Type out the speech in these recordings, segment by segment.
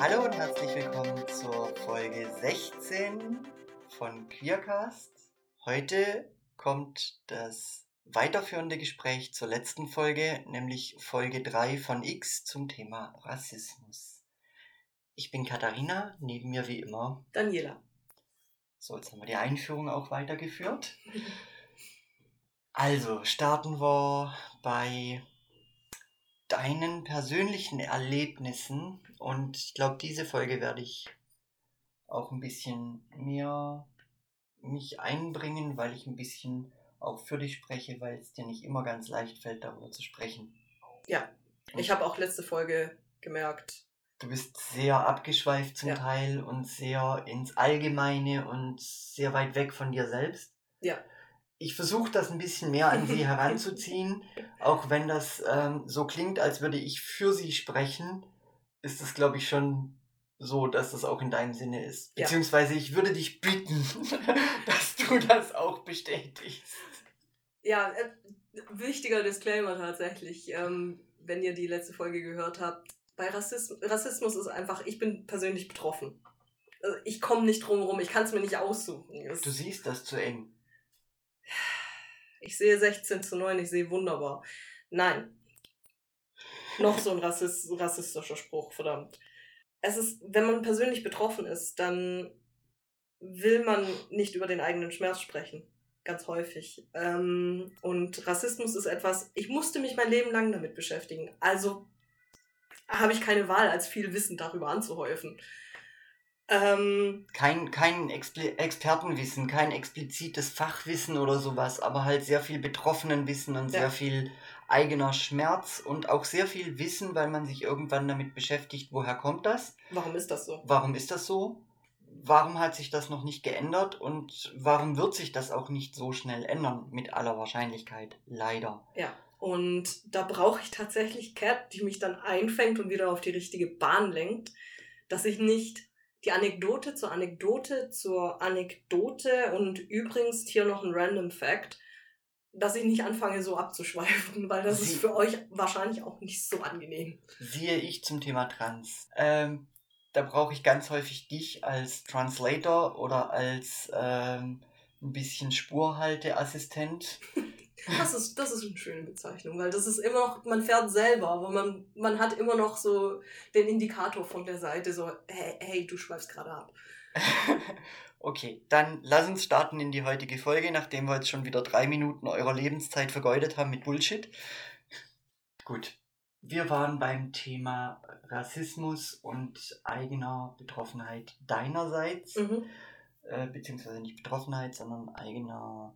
Hallo und herzlich willkommen zur Folge 16 von Queercast. Heute kommt das weiterführende Gespräch zur letzten Folge, nämlich Folge 3 von X zum Thema Rassismus. Ich bin Katharina, neben mir wie immer Daniela. So, jetzt haben wir die Einführung auch weitergeführt. Also, starten wir bei deinen persönlichen Erlebnissen. Und ich glaube, diese Folge werde ich auch ein bisschen mehr mich einbringen, weil ich ein bisschen auch für dich spreche, weil es dir nicht immer ganz leicht fällt, darüber zu sprechen. Ja, ich habe auch letzte Folge gemerkt. Du bist sehr abgeschweift zum Ja. Teil und sehr ins Allgemeine und sehr weit weg von dir selbst. Ja. Ich versuche das ein bisschen mehr an sie heranzuziehen, auch wenn das ähm, so klingt, als würde ich für sie sprechen, ist es, glaube ich, schon so, dass das auch in deinem Sinne ist. Beziehungsweise ich würde dich bitten, dass du das auch bestätigst. Ja, äh, wichtiger Disclaimer tatsächlich, ähm, wenn ihr die letzte Folge gehört habt. Bei Rassismus, Rassismus ist einfach, ich bin persönlich betroffen. Also ich komme nicht drum rum, ich kann es mir nicht aussuchen. Es, Du siehst das zu eng. ich sehe 16 zu 9, ich sehe wunderbar. Nein. Noch so ein Rassist, rassistischer Spruch, verdammt. Es ist, wenn man persönlich betroffen ist, dann will man nicht über den eigenen Schmerz sprechen. Ganz häufig. Ähm, und Rassismus ist etwas, ich musste mich mein Leben lang damit beschäftigen. Also habe ich keine Wahl, als viel Wissen darüber anzuhäufen. Ähm, Kein, kein Expli Expertenwissen, kein explizites Fachwissen oder sowas, aber halt sehr viel Betroffenenwissen und Ja. sehr viel eigener Schmerz und auch sehr viel Wissen, weil man sich irgendwann damit beschäftigt, woher kommt das? warum ist das so? Warum ist das so? Warum hat sich das noch nicht geändert und warum wird sich das auch nicht so schnell ändern? Mit aller Wahrscheinlichkeit, leider. Ja, und da brauche ich tatsächlich Cat, die mich dann einfängt und wieder auf die richtige Bahn lenkt, dass ich nicht die Anekdote zur Anekdote zur Anekdote und übrigens hier noch ein Random Fact, dass ich nicht anfange so abzuschweifen, weil das Sie- ist für euch wahrscheinlich auch nicht so angenehm. Siehe ich zum Thema Trans. Ähm, da brauche ich ganz häufig dich als Translator oder als ähm, ein bisschen Spurhalteassistent. Das ist, das ist eine schöne Bezeichnung, weil das ist immer noch, man fährt selber, aber man, man hat immer noch so den Indikator von der Seite, so, hey, hey du schweifst gerade ab. okay, dann lass uns starten in die heutige Folge, nachdem wir jetzt schon wieder drei Minuten eurer Lebenszeit vergeudet haben mit Bullshit. Gut, wir waren beim Thema Rassismus und eigener Betroffenheit deinerseits. Mhm. äh, beziehungsweise nicht Betroffenheit, sondern eigener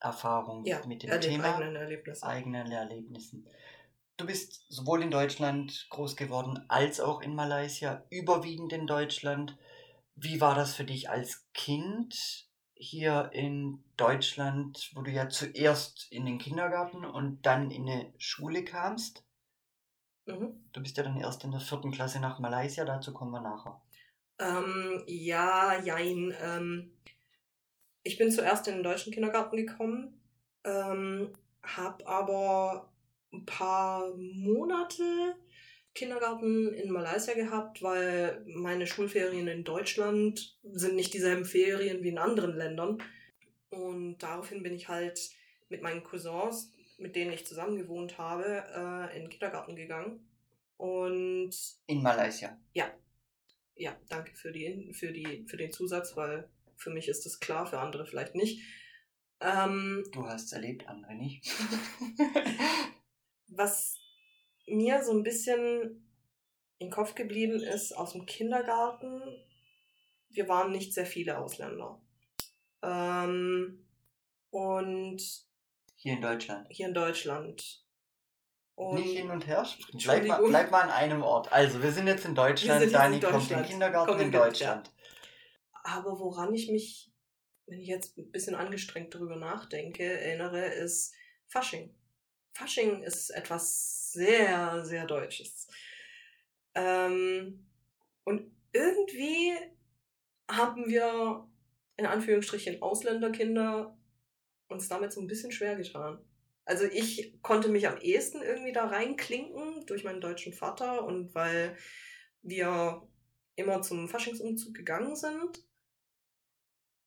Erfahrung Ja, mit dem erlebt Thema, eigenen Erlebnissen. eigenen Erlebnissen. Du bist sowohl in Deutschland groß geworden als auch in Malaysia, überwiegend in Deutschland. Wie war das für dich als Kind hier in Deutschland, wo du ja zuerst in den Kindergarten und dann in eine Schule kamst? Mhm. Du bist ja dann erst in der vierten Klasse nach Malaysia, dazu kommen wir nachher. Ähm, ja, jein. Ähm, ich bin zuerst in den deutschen Kindergarten gekommen, ähm, habe aber ein paar Monate Kindergarten in Malaysia gehabt, weil meine Schulferien in Deutschland sind nicht dieselben Ferien wie in anderen Ländern. Und daraufhin bin ich halt mit meinen Cousins, mit denen ich zusammen gewohnt habe, äh, in den Kindergarten gegangen. Und In Malaysia. ja, danke für, die, für, die, für den Zusatz, weil für mich ist das klar, für andere vielleicht nicht. Ähm, Du hast es erlebt, andere nicht. was mir so ein bisschen im Kopf geblieben ist aus dem Kindergarten, wir waren nicht sehr viele Ausländer. Ähm, und Hier in Deutschland. hier in Deutschland. Und Nicht hin und her springen. Bleib mal, bleib mal an einem Ort. Also, wir sind jetzt in Deutschland. Dani kommt in den Kindergarten in in Deutschland. Aber woran ich mich, wenn ich jetzt ein bisschen angestrengt darüber nachdenke, erinnere, ist Fasching. Fasching ist etwas sehr, sehr Deutsches. Ähm, und irgendwie haben wir in Anführungsstrichen Ausländerkinder uns damit so ein bisschen schwer getan. Also ich konnte mich am ehesten irgendwie da reinklinken durch meinen deutschen Vater und weil wir immer zum Faschingsumzug gegangen sind.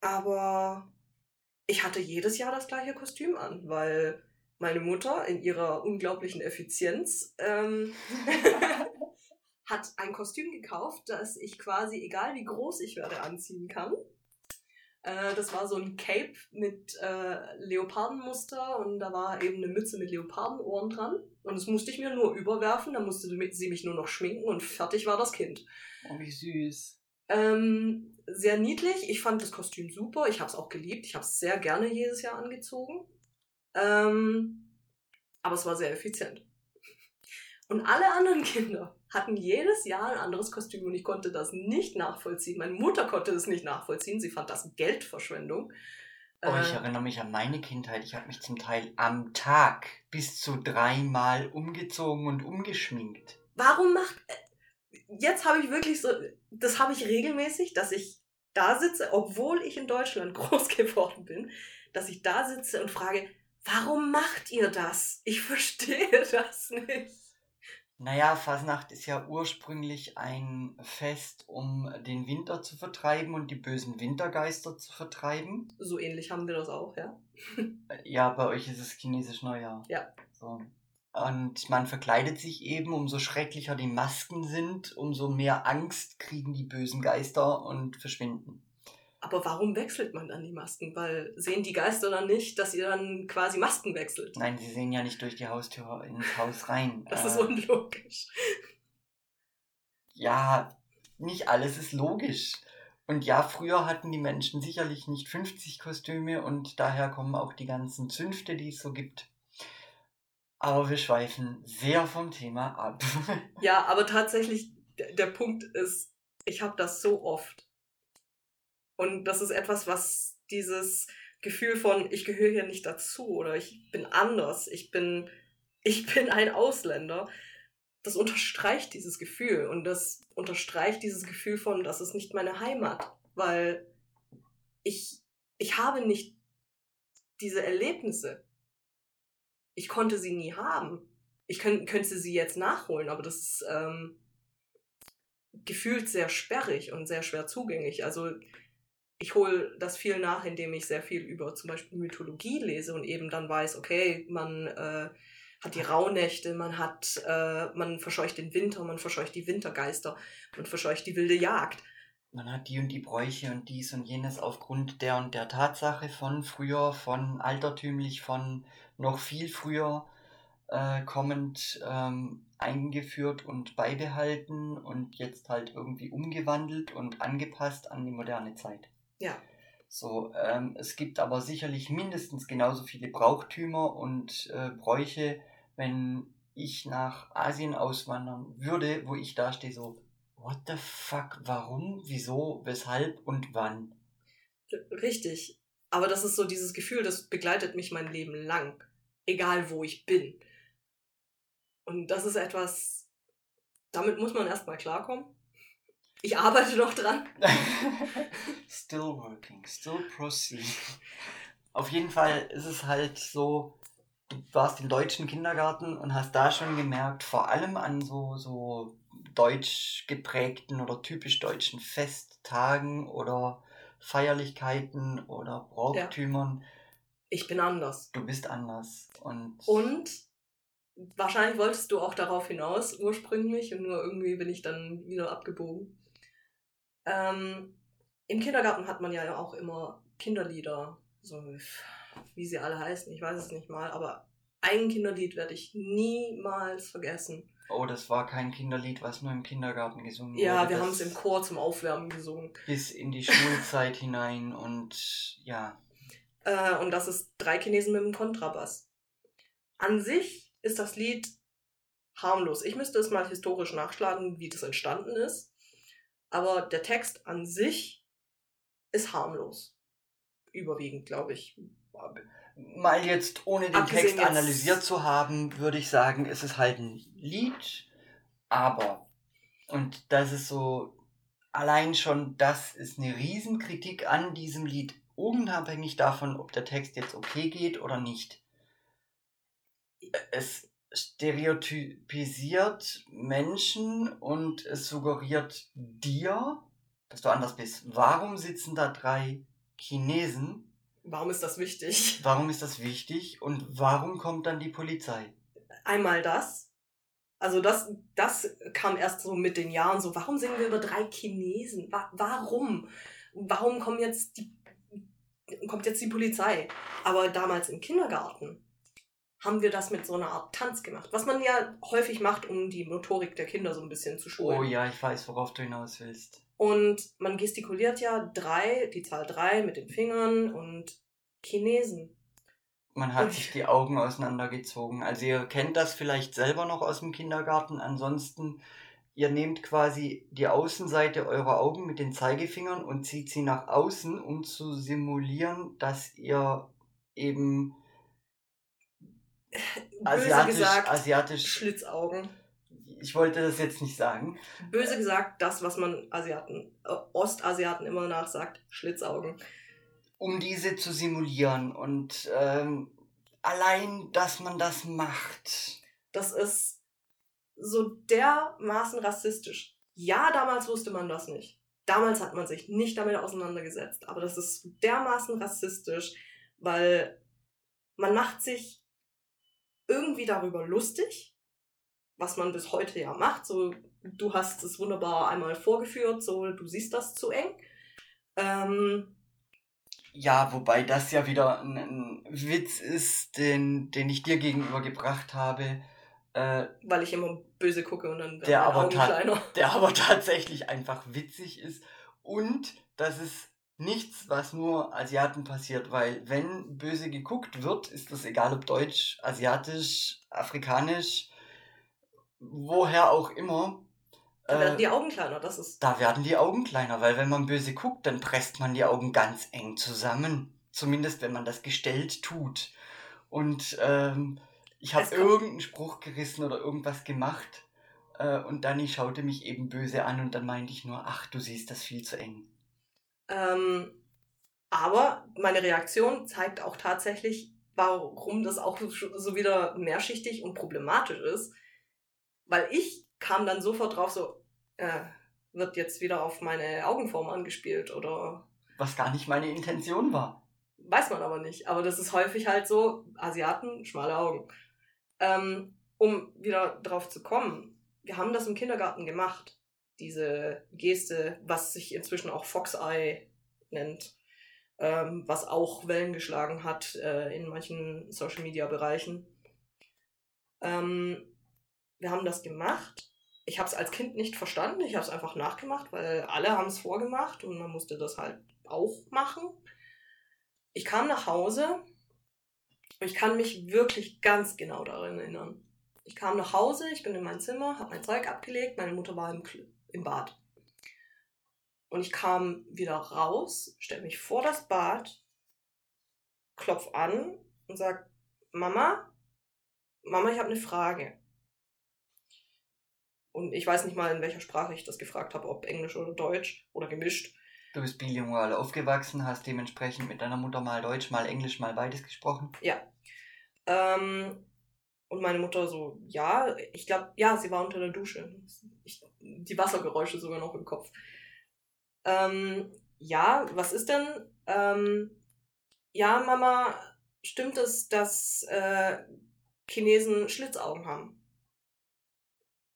Aber ich hatte jedes Jahr das gleiche Kostüm an, weil meine Mutter in ihrer unglaublichen Effizienz ähm, hat ein Kostüm gekauft, das ich quasi, egal wie groß ich werde, anziehen kann. Äh, das war so ein Cape mit äh, Leopardenmuster und da war eben eine Mütze mit Leopardenohren dran. Und das musste ich mir nur überwerfen, dann musste sie mich nur noch schminken und fertig war das Kind. Oh, wie süß. Ähm, sehr niedlich. Ich fand das Kostüm super. Ich habe es auch geliebt. Ich habe es sehr gerne jedes Jahr angezogen. Ähm, aber es war sehr effizient. Und alle anderen Kinder hatten jedes Jahr ein anderes Kostüm und ich konnte das nicht nachvollziehen. Meine Mutter konnte das nicht nachvollziehen. Sie fand das Geldverschwendung. Oh, ich äh, erinnere mich an meine Kindheit. Ich habe mich zum Teil am Tag bis zu dreimal umgezogen und umgeschminkt. Warum macht. Äh, jetzt habe ich wirklich so. Das habe ich regelmäßig, dass ich da sitze, obwohl ich in Deutschland groß geworden bin, dass ich da sitze und frage, warum macht ihr das? Ich verstehe das nicht. Naja, Fasnacht ist ja ursprünglich ein Fest, um den Winter zu vertreiben und die bösen Wintergeister zu vertreiben. So ähnlich haben wir das auch, ja. ja, bei euch ist es chinesisch Neujahr. Ja. So. Und man verkleidet sich eben, umso schrecklicher die Masken sind, umso mehr Angst kriegen die bösen Geister und verschwinden. Aber warum wechselt man dann die Masken? Weil sehen die Geister dann nicht, dass ihr dann quasi Masken wechselt? Nein, sie sehen ja nicht durch die Haustür ins Haus rein. Das äh, ist unlogisch. Ja, nicht alles ist logisch. Und ja, früher hatten die Menschen sicherlich nicht 50 Kostüme und daher kommen auch die ganzen Zünfte, die es so gibt. Aber wir schweifen sehr vom Thema ab. ja, aber tatsächlich, der Punkt ist, ich habe das so oft und das ist etwas, was dieses Gefühl von, ich gehöre hier nicht dazu oder ich bin anders, ich bin, ich bin ein Ausländer, das unterstreicht dieses Gefühl und das unterstreicht dieses Gefühl von, das ist nicht meine Heimat, weil ich, ich habe nicht diese Erlebnisse. Ich konnte sie nie haben. Ich könnt, könnte sie jetzt nachholen, aber das ist ähm, gefühlt sehr sperrig und sehr schwer zugänglich. Also ich hole das viel nach, indem ich sehr viel über zum Beispiel Mythologie lese und eben dann weiß, okay, man äh, hat die Rauhnächte, man hat, äh, man verscheucht den Winter, man verscheucht die Wintergeister, man verscheucht die wilde Jagd. Man hat die und die Bräuche und dies und jenes aufgrund der und der Tatsache von früher, von altertümlich, von noch viel früher äh, kommend ähm, eingeführt und beibehalten und jetzt halt irgendwie umgewandelt und angepasst an die moderne Zeit. Ja. So, ähm, es gibt aber sicherlich mindestens genauso viele Brauchtümer und äh, Bräuche, wenn ich nach Asien auswandern würde, wo ich da stehe, so, what the fuck, warum, wieso, weshalb und wann? Richtig. Aber das ist so dieses Gefühl, das begleitet mich mein Leben lang. Egal wo ich bin. Und das ist etwas, damit muss man erstmal klarkommen. Ich arbeite noch dran. still working, still proceed. Auf jeden Fall ist es halt so, du warst im deutschen Kindergarten und hast da schon gemerkt, vor allem an so, so deutsch geprägten oder typisch deutschen Festtagen oder Feierlichkeiten oder Brauchtümern. Ja. Ich bin anders. Du bist anders. Und, und wahrscheinlich wolltest du auch darauf hinaus ursprünglich und nur irgendwie bin ich dann wieder abgebogen. Ähm, Im Kindergarten hat man ja auch immer Kinderlieder, so wie sie alle heißen, ich weiß es nicht mal, aber ein Kinderlied werde ich niemals vergessen. Oh, das war kein Kinderlied, was nur im Kindergarten gesungen wurde. Ja, wir haben es im Chor zum Aufwärmen gesungen. Bis in die Schulzeit hinein und ja. Äh, und das ist Drei Chinesen mit dem Kontrabass. An sich ist das Lied harmlos. Ich müsste es mal historisch nachschlagen, wie das entstanden ist. Aber der Text an sich ist harmlos. Überwiegend, glaube ich. Mal jetzt, ohne den Abgesehen Text analysiert zu haben, würde ich sagen, es ist halt ein Lied, aber, und das ist so, allein schon, das ist eine Riesenkritik an diesem Lied unabhängig davon, ob der Text jetzt okay geht oder nicht. Es stereotypisiert Menschen und es suggeriert dir, dass du anders bist. Warum sitzen da drei Chinesen? Warum ist das wichtig? Warum ist das wichtig? Und warum kommt dann die Polizei? Einmal das. Also das, das kam erst so mit den Jahren so, warum singen wir über drei Chinesen? Wa warum? Warum kommen jetzt die, kommt jetzt die Polizei? Aber damals im Kindergarten haben wir das mit so einer Art Tanz gemacht. Was man ja häufig macht, um die Motorik der Kinder so ein bisschen zu schulen. Oh ja, ich weiß, worauf du hinaus willst. Und man gestikuliert ja drei, die Zahl drei mit den Fingern und Chinesen. Man hat sich die Augen auseinandergezogen. Also ihr kennt das vielleicht selber noch aus dem Kindergarten. Ansonsten, ihr nehmt quasi die Außenseite eurer Augen mit den Zeigefingern und zieht sie nach außen, um zu simulieren, dass ihr eben asiatisch, gesagt, asiatisch, Schlitzaugen. Ich wollte das jetzt nicht sagen. Böse gesagt, das, was man Asiaten, äh, Ostasiaten immer nachsagt, Schlitzaugen. um diese zu simulieren. Und ähm, allein, dass man das macht. Das ist so dermaßen rassistisch. Ja, damals wusste man das nicht. Damals hat man sich nicht damit auseinandergesetzt. Aber das ist dermaßen rassistisch, weil man macht sich irgendwie darüber lustig, was man bis heute ja macht. So, du hast es wunderbar einmal vorgeführt, so, du siehst das zu eng. Ähm, Ja, wobei das ja wieder ein, ein Witz ist, den, den ich dir gegenüber gebracht habe, äh, weil ich immer böse gucke und dann Der aber der aber tatsächlich einfach witzig ist. Und das ist nichts, was nur Asiaten passiert, weil wenn böse geguckt wird, ist das egal ob deutsch, asiatisch, afrikanisch, woher auch immer. Da äh, werden die Augen kleiner, das ist. Da werden die Augen kleiner, weil wenn man böse guckt, dann presst man die Augen ganz eng zusammen. Zumindest wenn man das gestellt tut. Und ähm, ich habe irgendeinen Spruch gerissen oder irgendwas gemacht. Äh, und Dani schaute mich eben böse an und dann meinte ich nur, ach, du siehst das viel zu eng. Ähm, aber meine Reaktion zeigt auch tatsächlich, warum das auch so wieder mehrschichtig und problematisch ist. Weil ich kam dann sofort drauf, so, äh, wird jetzt wieder auf meine Augenform angespielt oder Was gar nicht meine Intention war. weiß man aber nicht. Aber das ist häufig halt so, Asiaten, schmale Augen. Ähm, um wieder drauf zu kommen, wir haben das im Kindergarten gemacht. Diese Geste, was sich inzwischen auch Fox Eye nennt, ähm, was auch Wellen geschlagen hat äh, in manchen Social Media Bereichen. Ähm, wir haben das gemacht. Ich habe es als Kind nicht verstanden. Ich habe es einfach nachgemacht, weil alle haben es vorgemacht und man musste das halt auch machen. Ich kam nach Hause und ich kann mich wirklich ganz genau daran erinnern. Ich kam nach Hause, ich bin in mein Zimmer, habe mein Zeug abgelegt, meine Mutter war im, im Bad. Und ich kam wieder raus, stelle mich vor das Bad, klopf an und sag, Mama, Mama, ich habe eine Frage. Und ich weiß nicht mal, in welcher Sprache ich das gefragt habe, ob Englisch oder Deutsch oder gemischt. Du bist bilingual aufgewachsen, hast dementsprechend mit deiner Mutter mal Deutsch, mal Englisch, mal beides gesprochen. Ähm, und meine Mutter so, ja, ich glaube, ja, sie war unter der Dusche. Ich, die Wassergeräusche sogar noch im Kopf. Ähm, ja, was ist denn? Ähm, ja, Mama, stimmt es, dass äh, Chinesen Schlitzaugen haben?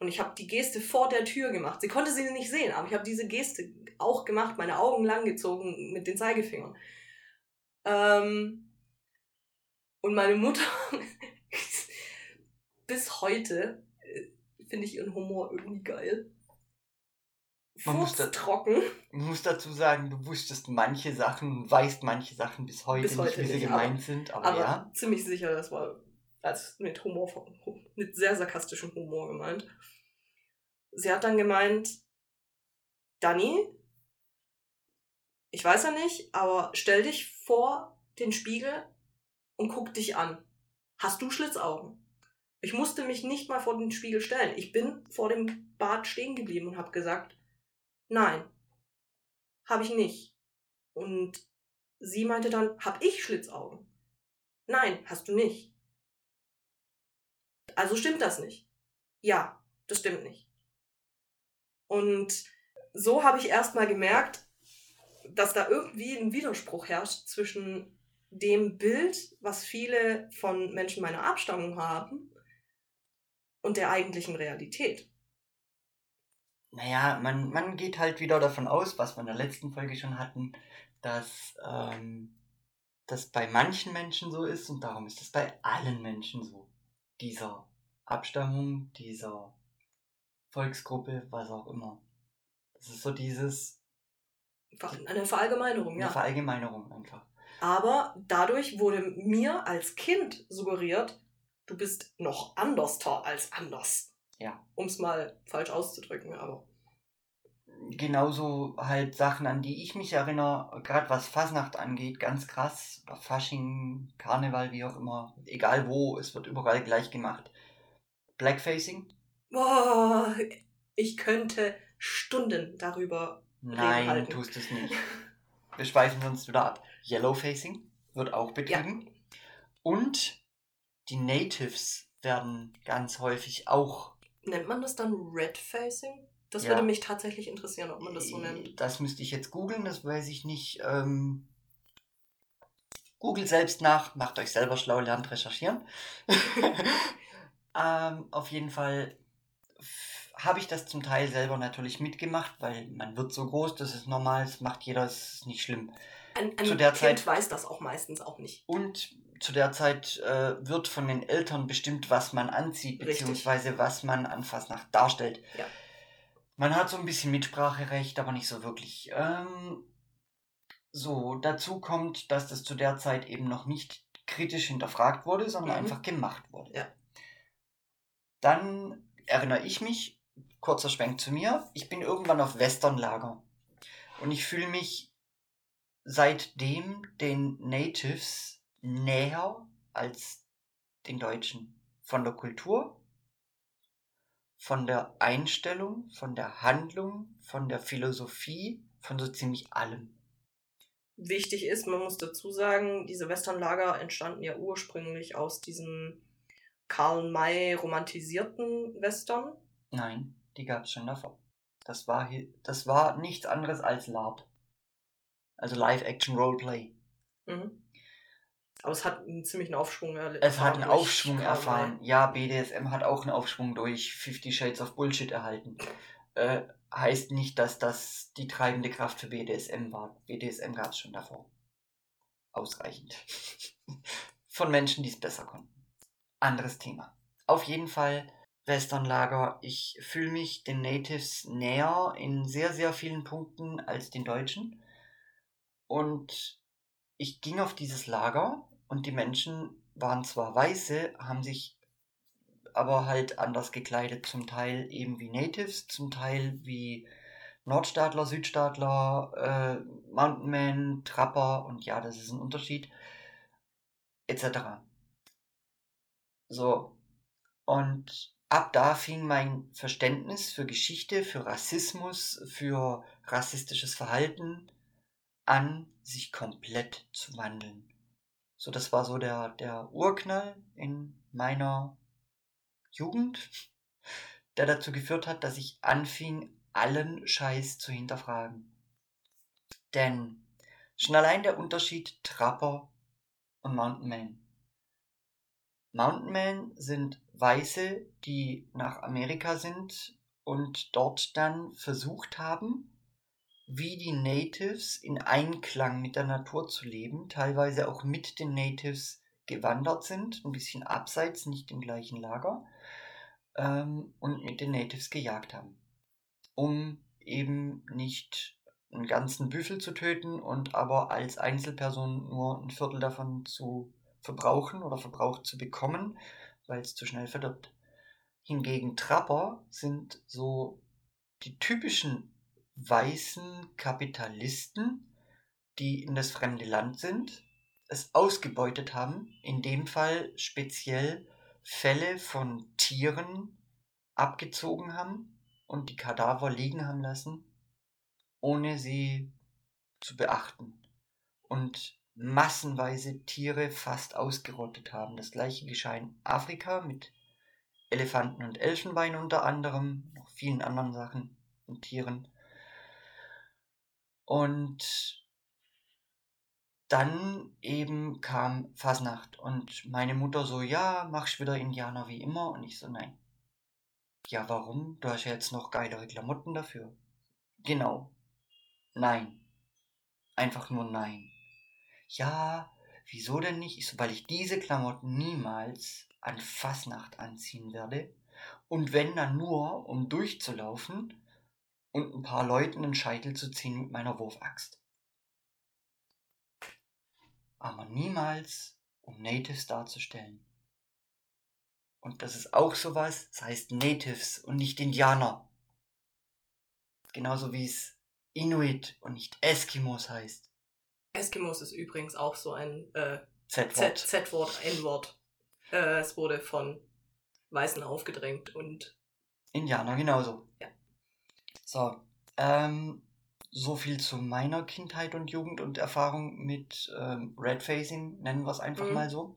Und ich habe die Geste vor der Tür gemacht. Sie konnte sie nicht sehen, aber ich habe diese Geste auch gemacht, meine Augen lang gezogen mit den Zeigefingern. Ähm, und meine Mutter, bis heute, äh, finde ich ihren Humor irgendwie geil. Man muss da- trocken. Ich muss dazu sagen, du wusstest manche Sachen, weißt manche Sachen bis heute Bis heute nicht, wie sie gemeint sind, aber, Aber ja. ziemlich sicher, das war als mit Humor, mit sehr sarkastischem Humor gemeint. Sie hat dann gemeint, Dani, ich weiß ja nicht, aber stell dich vor den Spiegel und guck dich an. Hast du Schlitzaugen? Ich musste mich nicht mal vor den Spiegel stellen. Ich bin vor dem Bad stehen geblieben und habe gesagt, nein, habe ich nicht. Und sie meinte dann, hab ich Schlitzaugen? Nein, hast du nicht. Also stimmt das nicht. Ja, das stimmt nicht. Und so habe ich erstmal gemerkt, dass da irgendwie ein Widerspruch herrscht zwischen dem Bild, was viele von Menschen meiner Abstammung haben, und der eigentlichen Realität. Naja, man, man geht halt wieder davon aus, was wir in der letzten Folge schon hatten, dass ähm, das bei manchen Menschen so ist und darum ist es bei allen Menschen so. Dieser Abstammung, dieser Volksgruppe, was auch immer. Das ist so dieses. Eine Verallgemeinerung, ja. Eine Verallgemeinerung einfach. Aber dadurch wurde mir als Kind suggeriert, du bist noch anderster als anders. Ja. Um es mal falsch auszudrücken, aber. Genauso halt Sachen, an die ich mich erinnere, gerade was Fasnacht angeht, ganz krass. Fasching, Karneval, wie auch immer, egal wo, es wird überall gleich gemacht. Blackfacing? Boah, ich könnte Stunden darüber Nein, reden tust es nicht. Wir schweifen uns wieder ab. Yellowfacing wird auch betrieben. Ja. Und die Natives werden ganz häufig auch. Nennt man das dann Redfacing? Das ja. würde mich tatsächlich interessieren, ob man das so nennt. Das müsste ich jetzt googeln, das weiß ich nicht. Ähm, Google selbst nach, macht euch selber schlau, lernt recherchieren. ähm, auf jeden Fall habe ich das zum Teil selber natürlich mitgemacht, weil man wird so groß, das ist normal, das macht jeder, das ist nicht schlimm. Ein, ein zu der Kind Zeit, weiß das auch meistens auch nicht. Und zu der Zeit äh, wird von den Eltern bestimmt, was man anzieht, beziehungsweise was man an Fasnacht darstellt. Ja. Man hat so ein bisschen Mitspracherecht, aber nicht so wirklich. Ähm, so, dazu kommt, dass das zu der Zeit eben noch nicht kritisch hinterfragt wurde, sondern mhm. einfach gemacht wurde. Ja. Dann erinnere ich mich, kurzer Schwenk zu mir, ich bin irgendwann auf Westernlager. Und ich fühle mich seitdem den Natives näher als den Deutschen. Von der Kultur, von der Einstellung, von der Handlung, von der Philosophie, von so ziemlich allem. Wichtig ist, man muss dazu sagen, diese Westernlager entstanden ja ursprünglich aus diesem Karl May romantisierten Western. Nein, die gab es schon davor. Das war, das war nichts anderes als LARP. Also Live-Action-Roleplay. Mhm. Aber es hat einen ziemlichen Aufschwung erfahren. Es hat einen Aufschwung erfahren. Ja, BDSM hat auch einen Aufschwung durch Fifty Shades of Bullshit erhalten. Äh, heißt nicht, dass das die treibende Kraft für BDSM war. BDSM gab es schon davor. Ausreichend. Von Menschen, die es besser konnten. Anderes Thema. Auf jeden Fall Westernlager. Ich fühle mich den Natives näher in sehr, sehr vielen Punkten als den Deutschen. Und ich ging auf dieses Lager und die Menschen waren zwar weiße, haben sich aber halt anders gekleidet, zum Teil eben wie Natives, zum Teil wie Nordstaatler, Südstaatler, äh, Mountainmen, Trapper und ja, das ist ein Unterschied, etc. So, und ab da fing mein Verständnis für Geschichte, für Rassismus, für rassistisches Verhalten an, sich komplett zu wandeln. So, das war so der, der Urknall in meiner Jugend, der dazu geführt hat, dass ich anfing, allen Scheiß zu hinterfragen. Denn schon allein der Unterschied Trapper und Mountain Man. Mountain Man sind Weiße, die nach Amerika sind und dort dann versucht haben, wie die Natives in Einklang mit der Natur zu leben, teilweise auch mit den Natives gewandert sind, ein bisschen abseits, nicht im gleichen Lager, ähm, und mit den Natives gejagt haben, um eben nicht einen ganzen Büffel zu töten und aber als Einzelperson nur ein Viertel davon zu verbrauchen oder verbraucht zu bekommen, weil es zu schnell verdirbt. Hingegen Trapper sind so die typischen weißen Kapitalisten, die in das fremde Land sind, es ausgebeutet haben, in dem Fall speziell Fälle von Tieren abgezogen haben und die Kadaver liegen haben lassen, ohne sie zu beachten. und massenweise Tiere fast ausgerottet haben. Das gleiche geschah in Afrika mit Elefanten und Elfenbein unter anderem, noch vielen anderen Sachen und Tieren. Und dann eben kam Fasnacht und meine Mutter so, ja, machst wieder Indianer wie immer und ich so, nein. Ja, warum? Du hast ja jetzt noch geilere Klamotten dafür. Genau. Nein. Einfach nur nein. Ja, wieso denn nicht? Ich so, weil ich diese Klamotten niemals an Fasnacht anziehen werde. Und wenn dann nur, um durchzulaufen und ein paar Leuten den Scheitel zu ziehen mit meiner Wurfaxt. Aber niemals, um Natives darzustellen. Und das ist auch sowas, das heißt Natives und nicht Indianer. Genauso wie es Inuit und nicht Eskimos heißt. Eskimos ist übrigens auch so ein äh, Z-Wort. Z-Wort, N-Wort. Äh, es wurde von Weißen aufgedrängt und Indianer genauso. Ja. So, ähm, so viel zu meiner Kindheit und Jugend und Erfahrung mit ähm, Redfacing, nennen wir es einfach Mhm. mal so.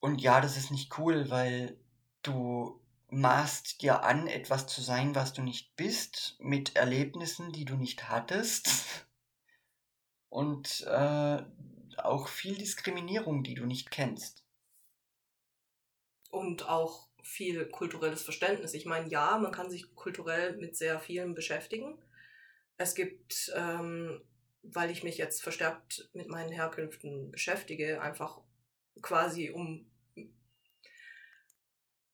Und ja, das ist nicht cool, weil du maßt dir an, etwas zu sein, was du nicht bist, mit Erlebnissen, die du nicht hattest. Und äh, auch viel Diskriminierung, die du nicht kennst. und auch viel kulturelles Verständnis. Ich meine, ja, man kann sich kulturell mit sehr vielen beschäftigen. Es gibt, ähm, weil ich mich jetzt verstärkt mit meinen Herkünften beschäftige, einfach quasi um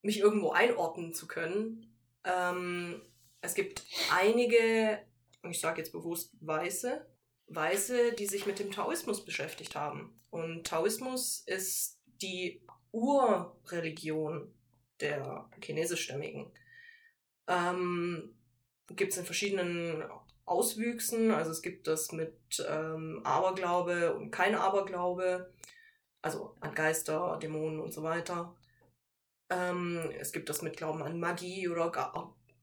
mich irgendwo einordnen zu können. Ähm, es gibt einige, und ich sage jetzt bewusst Weiße, Weiße, die sich mit dem Taoismus beschäftigt haben. Und Taoismus ist die Urreligion der Chinesischstämmigen. Ähm, gibt es in verschiedenen Auswüchsen. Also es gibt das mit ähm, Aberglaube und kein Aberglaube. Also an Geister, Dämonen und so weiter. Ähm, es gibt das mit Glauben an Magie oder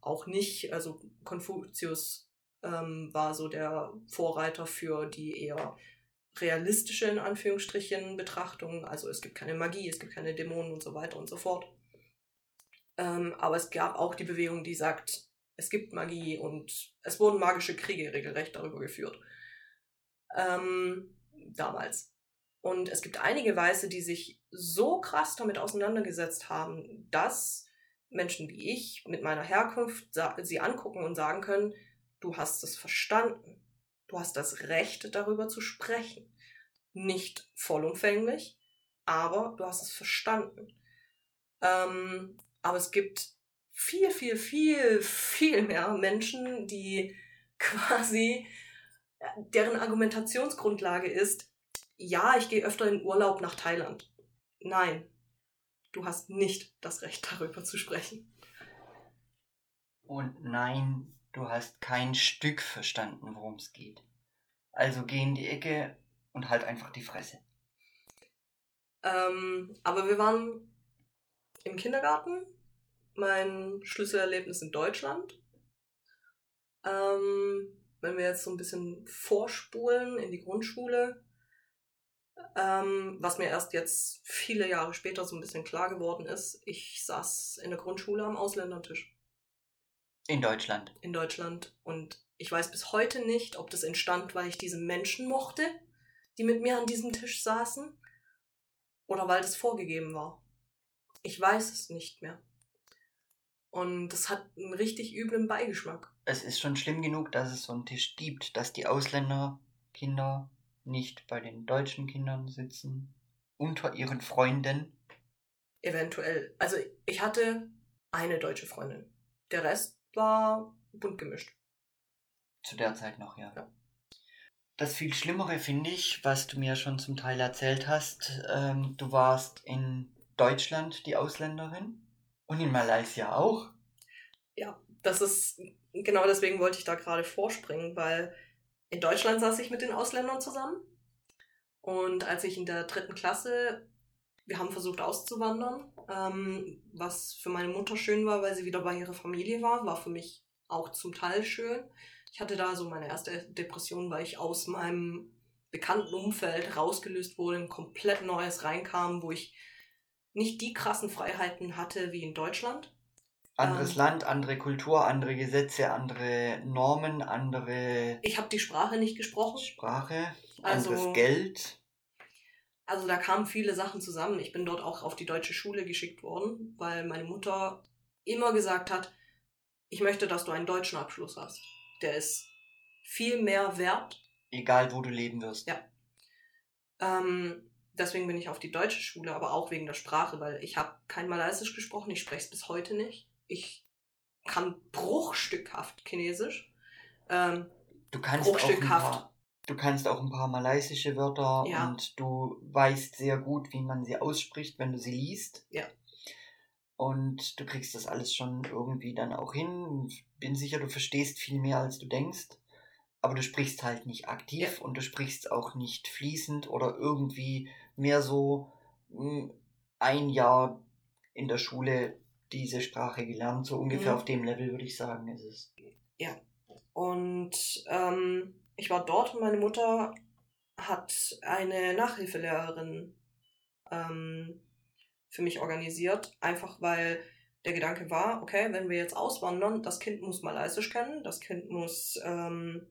auch nicht. Also Konfuzius ähm, war so der Vorreiter für die eher realistische, in Anführungsstrichen, Betrachtung. Also es gibt keine Magie, es gibt keine Dämonen und so weiter und so fort. Ähm, aber es gab auch die Bewegung, die sagt, es gibt Magie und es wurden magische Kriege regelrecht darüber geführt. Ähm, damals. Und es gibt einige Weiße, die sich so krass damit auseinandergesetzt haben, dass Menschen wie ich mit meiner Herkunft sie angucken und sagen können, du hast es verstanden. Du hast das Recht, darüber zu sprechen. Nicht vollumfänglich, aber du hast es verstanden. Ähm, aber es gibt viel, viel, viel, viel mehr Menschen, die quasi, äh, deren Argumentationsgrundlage ist, ja, ich gehe öfter in Urlaub nach Thailand. Nein, du hast nicht das Recht, darüber zu sprechen. Und nein, du hast kein Stück verstanden, worum es geht. Also geh in die Ecke und halt einfach die Fresse. Ähm, aber wir waren im Kindergarten. Mein Schlüsselerlebnis in Deutschland. Ähm, wenn wir jetzt so ein bisschen vorspulen in die Grundschule, ähm, was mir erst jetzt viele Jahre später so ein bisschen klar geworden ist, ich saß in der Grundschule am Ausländertisch In Deutschland. in Deutschland und ich weiß bis heute nicht, ob das entstand, weil ich diese Menschen mochte, die mit mir an diesem Tisch saßen, oder weil das vorgegeben war. Ich weiß es nicht mehr. Und das hat einen richtig üblen Beigeschmack. Es ist schon schlimm genug, dass es so einen Tisch gibt, dass die Ausländerkinder nicht bei den deutschen Kindern sitzen, unter ihren Freunden. Eventuell. Also ich hatte eine deutsche Freundin. Der Rest war bunt gemischt. Zu der Zeit noch, ja. Ja. Das viel Schlimmere finde ich, was du mir schon zum Teil erzählt hast. Ähm, du warst in Deutschland die Ausländerin und in Malaysia auch. Ja, das ist genau deswegen wollte ich da gerade vorspringen, weil in Deutschland saß ich mit den Ausländern zusammen. Und als ich in der dritten Klasse, wir haben versucht auszuwandern, ähm, was für meine Mutter schön war, weil sie wieder bei ihrer Familie war, war für mich auch zum Teil schön. Ich hatte da so meine erste Depression, weil ich aus meinem bekannten Umfeld rausgelöst wurde, ein komplett neues reinkam, wo ich nicht die krassen Freiheiten hatte wie in Deutschland. Anderes Ähm. Land, andere Kultur, andere Gesetze, andere Normen, andere Ich habe die Sprache nicht gesprochen. Sprache, Also- anderes Geld. Also da kamen viele Sachen zusammen. Ich bin dort auch auf die deutsche Schule geschickt worden, weil meine Mutter immer gesagt hat, ich möchte, dass du einen deutschen Abschluss hast. Der ist viel mehr wert. Egal, wo du leben wirst. Ja. Ähm, deswegen bin ich auf die deutsche Schule, aber auch wegen der Sprache, weil ich habe kein Malaysisch gesprochen, ich spreche es bis heute nicht. Ich kann bruchstückhaft Chinesisch. Ähm, Du kannst, auch ein Bruchstückhaft. paar, du kannst auch ein paar malaysische Wörter Ja. und du weißt sehr gut, wie man sie ausspricht, wenn du sie liest. Ja. Und du kriegst das alles schon irgendwie dann auch hin. Bin sicher, du verstehst viel mehr, als du denkst. Aber du sprichst halt nicht aktiv und du sprichst auch nicht fließend oder irgendwie mehr so mh, ein Jahr in der Schule diese Sprache gelernt. So ungefähr Mhm. auf dem Level würde ich sagen, ist es. Und ähm, ich war dort und meine Mutter hat eine Nachhilfelehrerin ähm, für mich organisiert, einfach weil der Gedanke war, okay, wenn wir jetzt auswandern, das Kind muss Malaysisch kennen, das Kind muss, ähm,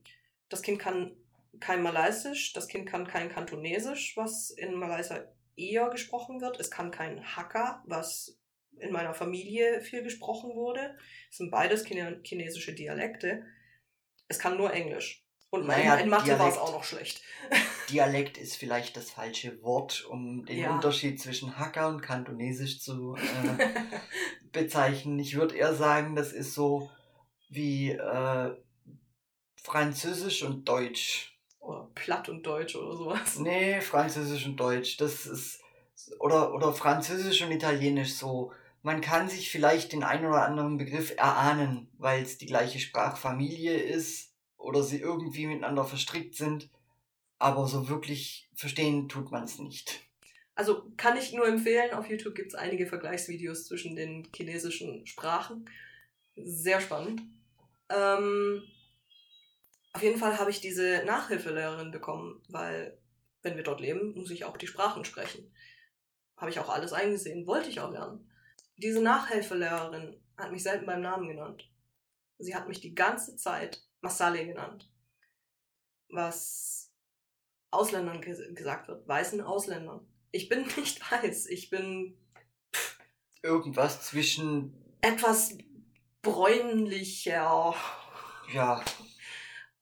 das Kind kann kein Malaysisch, das Kind kann kein Kantonesisch, was in Malaysia eher gesprochen wird, es kann kein Hakka, was in meiner Familie viel gesprochen wurde. Es sind beides chine chinesische Dialekte. Es kann nur Englisch. Und Naja, in, Mathe war es auch noch schlecht. Dialekt ist vielleicht das falsche Wort, um den Ja. Unterschied zwischen Hakka und Kantonesisch zu äh, bezeichnen. Ich würde eher sagen, das ist so wie äh, Französisch und Deutsch. Oder Platt und Deutsch oder sowas. Nee, Französisch und Deutsch. Das ist. Oder, oder Französisch und Italienisch so. Man kann sich vielleicht den einen oder anderen Begriff erahnen, weil es die gleiche Sprachfamilie ist oder sie irgendwie miteinander verstrickt sind. Aber so wirklich verstehen tut man es nicht. Also kann ich nur empfehlen, auf YouTube gibt es einige Vergleichsvideos zwischen den chinesischen Sprachen. Sehr spannend. Ähm, auf jeden Fall habe ich diese Nachhilfelehrerin bekommen, weil wenn wir dort leben, muss ich auch die Sprachen sprechen. Habe ich auch alles eingesehen, wollte ich auch lernen. Diese Nachhilfelehrerin hat mich selten beim Namen genannt. Sie hat mich die ganze Zeit Masale genannt. Was Ausländern ges gesagt wird, weißen Ausländern. Ich bin nicht weiß, ich bin Irgendwas zwischen, etwas bräunlicher. ja,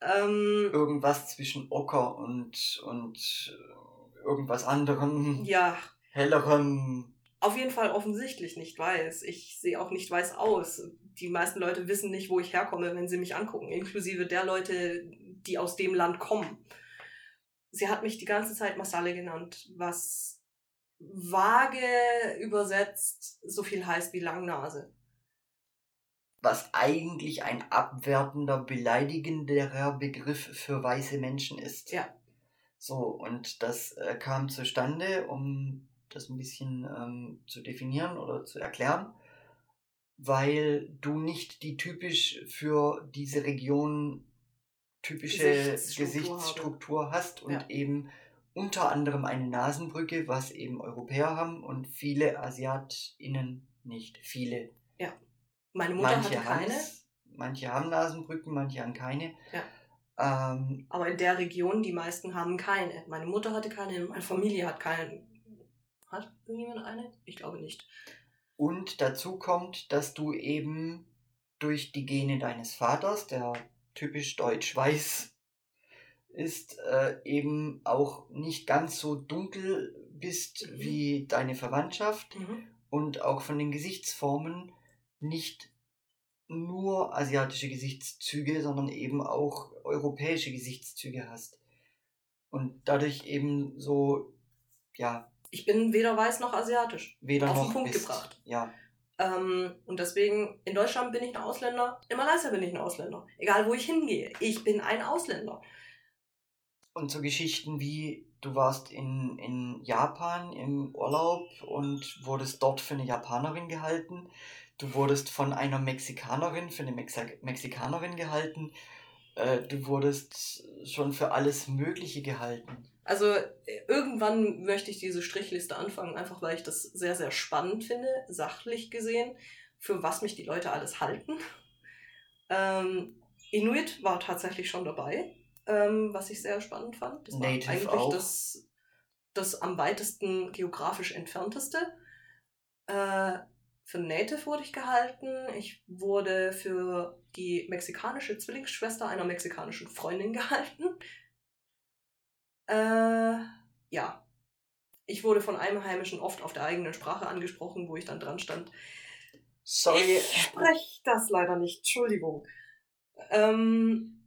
Ähm, irgendwas zwischen Ocker und, und äh, irgendwas anderem, ja, hellerem. auf jeden Fall offensichtlich nicht weiß. Ich sehe auch nicht weiß aus. Die meisten Leute wissen nicht, wo ich herkomme, wenn sie mich angucken, inklusive der Leute, die aus dem Land kommen. Sie hat mich die ganze Zeit Masale genannt, was vage übersetzt so viel heißt wie Langnase. Was eigentlich ein abwertender, beleidigenderer Begriff für weiße Menschen ist. Ja. So, und das äh, kam zustande, um das ein bisschen ähm, zu definieren oder zu erklären, weil du nicht die typisch für diese Region typische Gesichtsstruktur Gesichtsstruktur, hast und Ja. eben unter anderem eine Nasenbrücke, was eben Europäer haben und viele AsiatInnen nicht. Viele Meine Mutter manche hatte keine, manche haben Nasenbrücken, manche haben keine. Ja. Ähm, aber in der Region die meisten haben keine. Meine Mutter hatte keine, meine Familie hat keine. Hat irgendjemand eine? Ich glaube nicht. und dazu kommt, dass du eben durch die Gene deines Vaters, der typisch deutsch-weiß ist, äh, eben auch nicht ganz so dunkel bist Mhm. wie deine Verwandtschaft Mhm. und auch von den Gesichtsformen nicht nur asiatische Gesichtszüge, sondern eben auch europäische Gesichtszüge hast. Und dadurch eben so, ja, Ich bin weder weiß noch asiatisch. weder Auf den noch Punkt bist. gebracht. Ja, Ähm, und deswegen, in Deutschland bin ich ein Ausländer, in Malaysia bin ich ein Ausländer. Egal wo ich hingehe, ich bin ein Ausländer. Und so Geschichten wie, du warst in, in Japan im Urlaub und wurdest dort für eine Japanerin gehalten. Du wurdest von einer Mexikanerin für eine Mexa Mexikanerin gehalten. äh, du wurdest schon für alles Mögliche gehalten. Also äh, irgendwann möchte ich diese Strichliste anfangen, einfach weil ich das sehr, sehr spannend finde, sachlich gesehen, für was mich die Leute alles halten. Ähm, Inuit war tatsächlich schon dabei, ähm, was ich sehr spannend fand. Das Native war eigentlich auch. das, das am weitesten geografisch entfernteste. Äh, für Native wurde ich gehalten. Ich wurde für die mexikanische Zwillingsschwester einer mexikanischen Freundin gehalten. Äh, ja. Ich wurde von Einheimischen oft auf der eigenen Sprache angesprochen, wo ich dann dran stand. Sorry, Ich spreche das leider nicht, Entschuldigung. Ähm,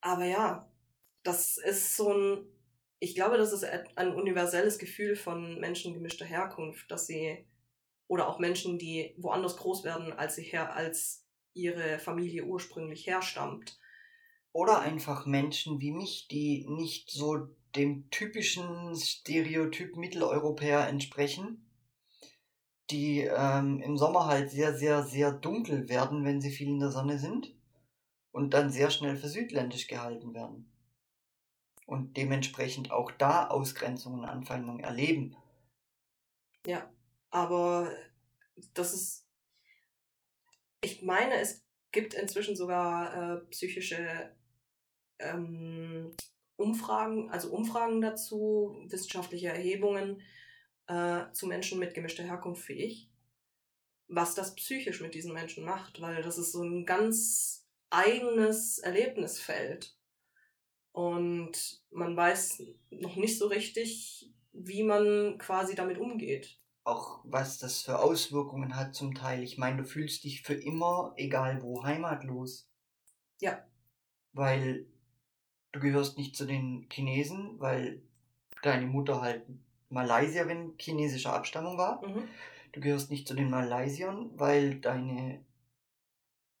aber ja, das ist so ein, ich glaube, das ist ein universelles Gefühl von Menschen gemischter Herkunft, dass sie, oder auch Menschen, die woanders groß werden, als sie her, als ihre Familie ursprünglich herstammt. Oder einfach Menschen wie mich, die nicht so dem typischen Stereotyp Mitteleuropäer entsprechen, die ähm, im Sommer halt sehr, sehr, sehr dunkel werden, wenn sie viel in der Sonne sind und dann sehr schnell für südländisch gehalten werden. Und dementsprechend auch da Ausgrenzungen und Anfeindungen erleben. Ja, aber das ist, ich meine, es gibt inzwischen sogar äh, psychische ähm, Umfragen, also Umfragen dazu, wissenschaftliche Erhebungen äh, zu Menschen mit gemischter Herkunft wie ich, was das psychisch mit diesen Menschen macht, weil das ist so ein ganz eigenes Erlebnisfeld. Und man weiß noch nicht so richtig, wie man quasi damit umgeht. Auch was das für Auswirkungen hat zum Teil. Ich meine, du fühlst dich für immer, egal wo, heimatlos. Ja. Weil du gehörst nicht zu den Chinesen, weil deine Mutter halt Malaysierin chinesischer Abstammung war. Mhm. Du gehörst nicht zu den Malaysiern, weil deine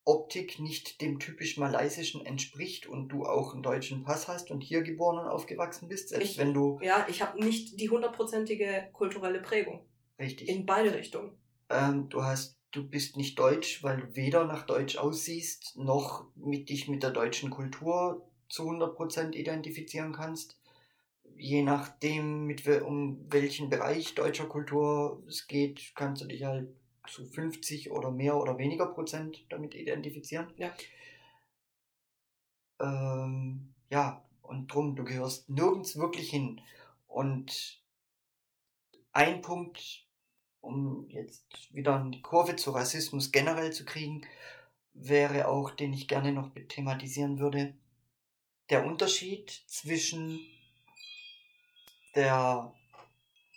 Optik nicht dem typisch malaysischen entspricht und du auch einen deutschen Pass hast und hier geboren und aufgewachsen bist, selbst Ich- wenn du Ja, ich habe nicht die hundertprozentige kulturelle Prägung. Richtig In beide Richtungen. ähm, du hast du bist nicht deutsch, weil du weder nach deutsch aussiehst noch mit dich mit der deutschen Kultur zu 100% identifizieren kannst. Je nachdem, mit um welchen Bereich deutscher Kultur es geht, kannst du dich halt zu 50 oder mehr oder weniger Prozent damit identifizieren. Ja. Ähm, ja, und drum, du gehörst nirgends wirklich hin. Und ein Punkt, um jetzt wieder die Kurve zu Rassismus generell zu kriegen, wäre auch, den ich gerne noch thematisieren würde, der Unterschied zwischen der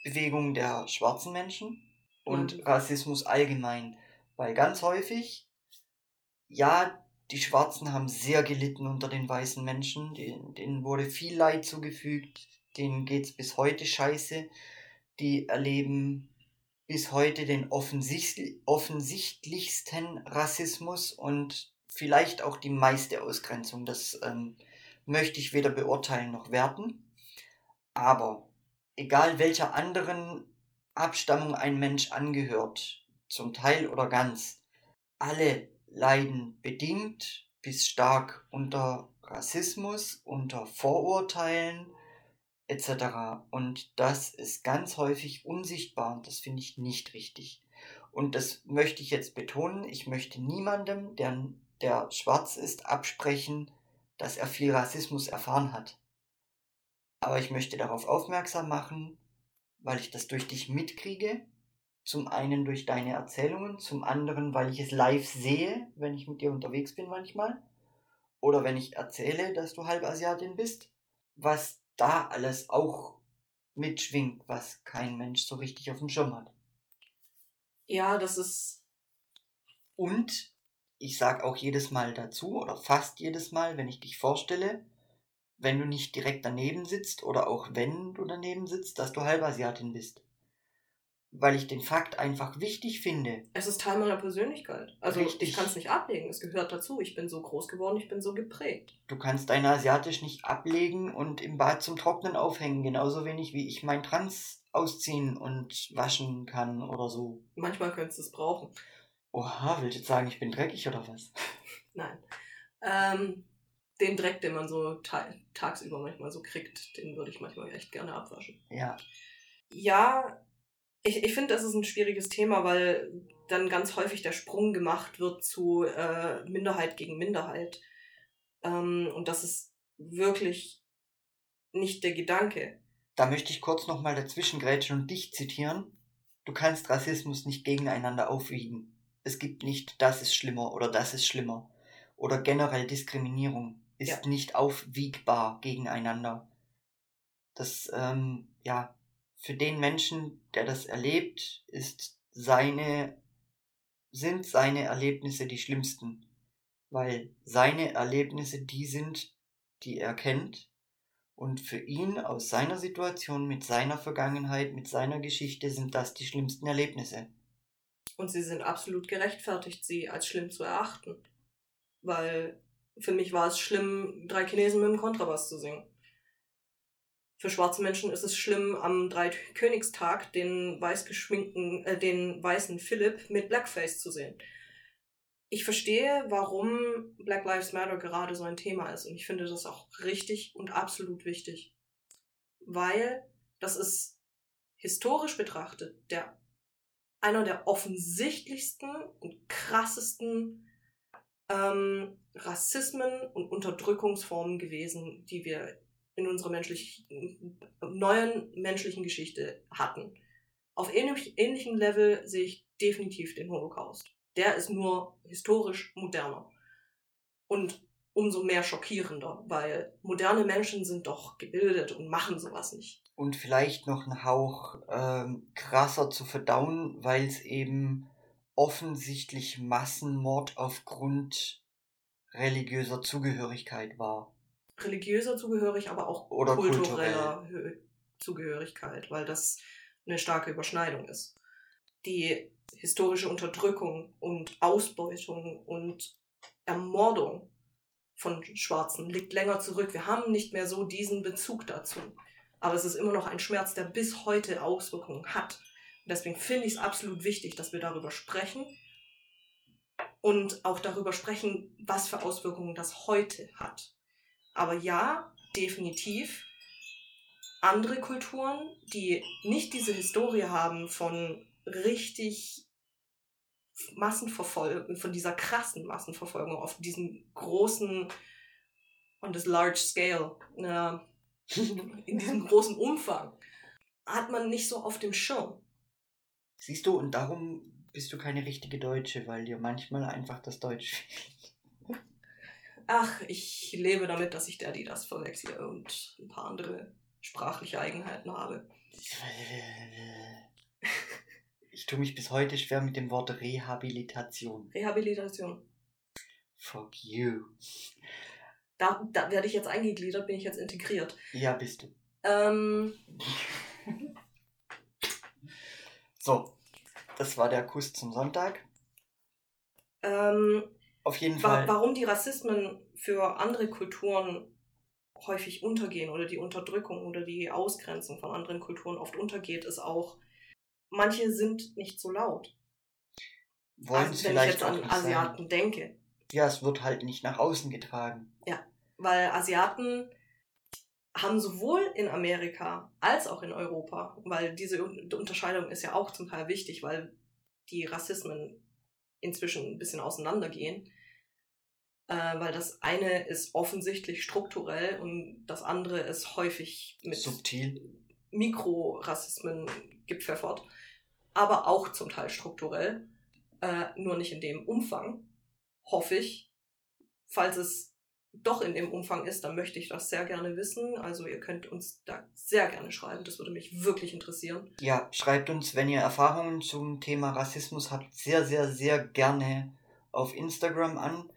Bewegung der schwarzen Menschen und Mhm. Rassismus allgemein. Weil ganz häufig, ja, die Schwarzen haben sehr gelitten unter den weißen Menschen, denen, denen wurde viel Leid zugefügt, denen geht's bis heute scheiße, die erleben bis heute den offensichtli offensichtlichsten Rassismus und vielleicht auch die meiste Ausgrenzung. Das ähm, möchte ich weder beurteilen noch werten. Aber egal welcher anderen Abstammung ein Mensch angehört, zum Teil oder ganz, alle leiden bedingt bis stark unter Rassismus, unter Vorurteilen etc. Und das ist ganz häufig unsichtbar und das finde ich nicht richtig. Und das möchte ich jetzt betonen. Ich möchte niemandem, der, der schwarz ist, absprechen, dass er viel Rassismus erfahren hat. Aber ich möchte darauf aufmerksam machen, weil ich das durch dich mitkriege. Zum einen durch deine Erzählungen, zum anderen, weil ich es live sehe, wenn ich mit dir unterwegs bin manchmal. Oder wenn ich erzähle, dass du Halbasiatin bist. Was da alles auch mitschwingt, was kein Mensch so richtig auf dem Schirm hat. Ja, das ist. Und ich sag auch jedes Mal dazu, oder fast jedes Mal, wenn ich dich vorstelle, wenn du nicht direkt daneben sitzt oder auch wenn du daneben sitzt, dass du Halbasiatin bist. Weil ich den Fakt einfach wichtig finde. Es ist Teil meiner Persönlichkeit. Also Richtig. ich kann es nicht ablegen. Es gehört dazu. Ich bin so groß geworden, ich bin so geprägt. Du kannst dein Asiatisch nicht ablegen und im Bad zum Trocknen aufhängen, genauso wenig wie ich mein Trans ausziehen und waschen kann oder so. Manchmal könntest du es brauchen. Oha, willst du jetzt sagen, ich bin dreckig oder was? Nein. Ähm, den Dreck, den man so ta tagsüber manchmal so kriegt, den würde ich manchmal echt gerne abwaschen. Ja. Ja, ich, ich finde, das ist ein schwieriges Thema, weil dann ganz häufig der Sprung gemacht wird zu äh, Minderheit gegen Minderheit. Ähm, und das ist wirklich nicht der Gedanke. Da möchte ich kurz nochmal dazwischen grätschen und dich zitieren. Du kannst Rassismus nicht gegeneinander aufwiegen. Es gibt nicht, das ist schlimmer oder das ist schlimmer. Oder generell Diskriminierung ist Ja. nicht aufwiegbar gegeneinander. Das, ähm, ja, für den Menschen, der das erlebt, ist seine, sind seine Erlebnisse die schlimmsten. Weil seine Erlebnisse die sind, die er kennt. Und für ihn aus seiner Situation, mit seiner Vergangenheit, mit seiner Geschichte sind das die schlimmsten Erlebnisse. Und sie sind absolut gerechtfertigt, sie als schlimm zu erachten. Weil für mich war es schlimm, drei Chinesen mit dem Kontrabass zu singen. Für schwarze Menschen ist es schlimm, am Dreikönigstag den weiß geschminkten, äh, den weißen Philipp mit Blackface zu sehen. Ich verstehe, warum Black Lives Matter gerade so ein Thema ist und ich finde das auch richtig und absolut wichtig. Weil das ist historisch betrachtet der einer der offensichtlichsten und krassesten ähm, Rassismen und Unterdrückungsformen gewesen, die wir in unserer menschlichen, neuen menschlichen Geschichte hatten. Auf ähnlich, ähnlichem Level sehe ich definitiv den Holocaust. Der ist nur historisch moderner. Und umso mehr schockierender, weil moderne Menschen sind doch gebildet und machen sowas nicht. Und vielleicht noch ein Hauch ähm, krasser zu verdauen, weil es eben offensichtlich Massenmord aufgrund religiöser Zugehörigkeit war. Religiöser zugehörig, aber auch Oder kultureller Hö- Zugehörigkeit, weil das eine starke Überschneidung ist. Die historische Unterdrückung und Ausbeutung und Ermordung von Schwarzen liegt länger zurück. Wir haben nicht mehr so diesen Bezug dazu. Aber es ist immer noch ein Schmerz, der bis heute Auswirkungen hat. Und deswegen finde ich es absolut wichtig, dass wir darüber sprechen und auch darüber sprechen, was für Auswirkungen das heute hat. Aber ja, definitiv andere Kulturen, die nicht diese Historie haben von richtig Massenverfolgung, von dieser krassen Massenverfolgung auf diesem großen, on this large scale, äh, in diesem großen Umfang, hat man nicht so auf dem Schirm. Siehst du, und darum bist du keine richtige Deutsche, weil dir manchmal einfach das Deutsch fehlt. Ach, ich lebe damit, dass ich der, die das verwechsle und ein paar andere sprachliche Eigenheiten habe. Ich tue mich bis heute schwer mit dem Wort Rehabilitation. Rehabilitation. Fuck you. Da, da werde ich jetzt eingegliedert, bin ich jetzt integriert. Ja, bist du. Ähm, So, das war der Kuss zum Sonntag. ähm, Auf jeden Fall. warum die Rassismen für andere Kulturen häufig untergehen oder die Unterdrückung oder die Ausgrenzung von anderen Kulturen oft untergeht, ist auch, manche sind nicht so laut. Wollen Also wenn ich jetzt an nicht sein. Asiaten denke. Ja, es wird halt nicht nach außen getragen. Weil Asiaten haben sowohl in Amerika als auch in Europa, weil diese Un- Unterscheidung ist ja auch zum Teil wichtig, weil die Rassismen inzwischen ein bisschen auseinandergehen. Äh, weil das eine ist offensichtlich strukturell und das andere ist häufig mit Subtil. Mikrorassismen gepfeffert, aber auch zum Teil strukturell, äh, nur nicht in dem Umfang, hoffe ich. Falls es doch in dem Umfang ist, dann möchte ich das sehr gerne wissen. Also ihr könnt uns da sehr gerne schreiben, das würde mich wirklich interessieren. Ja, schreibt uns, wenn ihr Erfahrungen zum Thema Rassismus habt, sehr, sehr, sehr gerne auf Instagram an.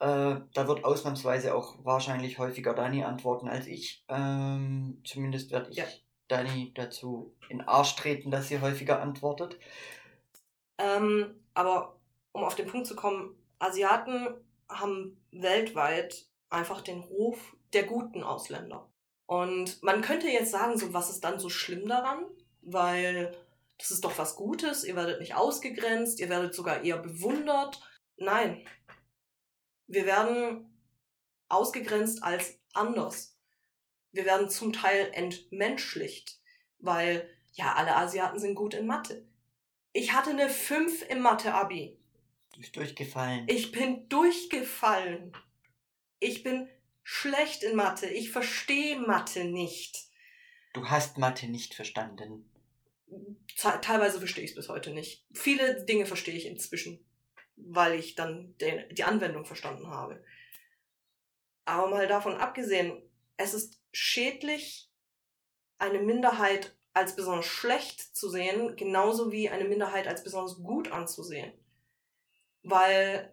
Äh, da wird ausnahmsweise auch wahrscheinlich häufiger Dani antworten als ich. Ähm, zumindest werde ich Ja. Dani dazu in Arsch treten, dass sie häufiger antwortet. Ähm, aber um auf den Punkt zu kommen, Asiaten haben weltweit einfach den Ruf der guten Ausländer. Und man könnte jetzt sagen, so was ist dann so schlimm daran? Weil das ist doch was Gutes, ihr werdet nicht ausgegrenzt, ihr werdet sogar eher bewundert. Nein. Wir werden ausgegrenzt als anders. Wir werden zum Teil entmenschlicht, weil ja, alle Asiaten sind gut in Mathe. Ich hatte eine 5 im Mathe-Abi. Du bist durchgefallen. Ich bin durchgefallen. Ich bin schlecht in Mathe. Ich verstehe Mathe nicht. Du hast Mathe nicht verstanden. Teilweise verstehe ich es bis heute nicht. Viele Dinge verstehe ich inzwischen, weil ich dann den, die Anwendung verstanden habe. Aber mal davon abgesehen, es ist schädlich, eine Minderheit als besonders schlecht zu sehen, genauso wie eine Minderheit als besonders gut anzusehen. Weil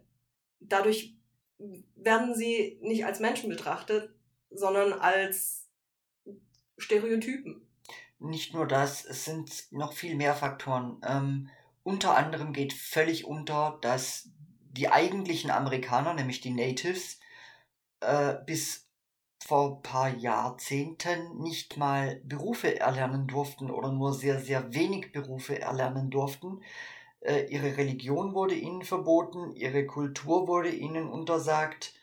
dadurch werden sie nicht als Menschen betrachtet, sondern als Stereotypen. Nicht nur das, es sind noch viel mehr Faktoren. Ähm, unter anderem geht völlig unter, dass die eigentlichen Amerikaner, nämlich die Natives, äh, bis vor ein paar Jahrzehnten nicht mal Berufe erlernen durften oder nur sehr, sehr wenig Berufe erlernen durften. Äh, ihre Religion wurde ihnen verboten, ihre Kultur wurde ihnen untersagt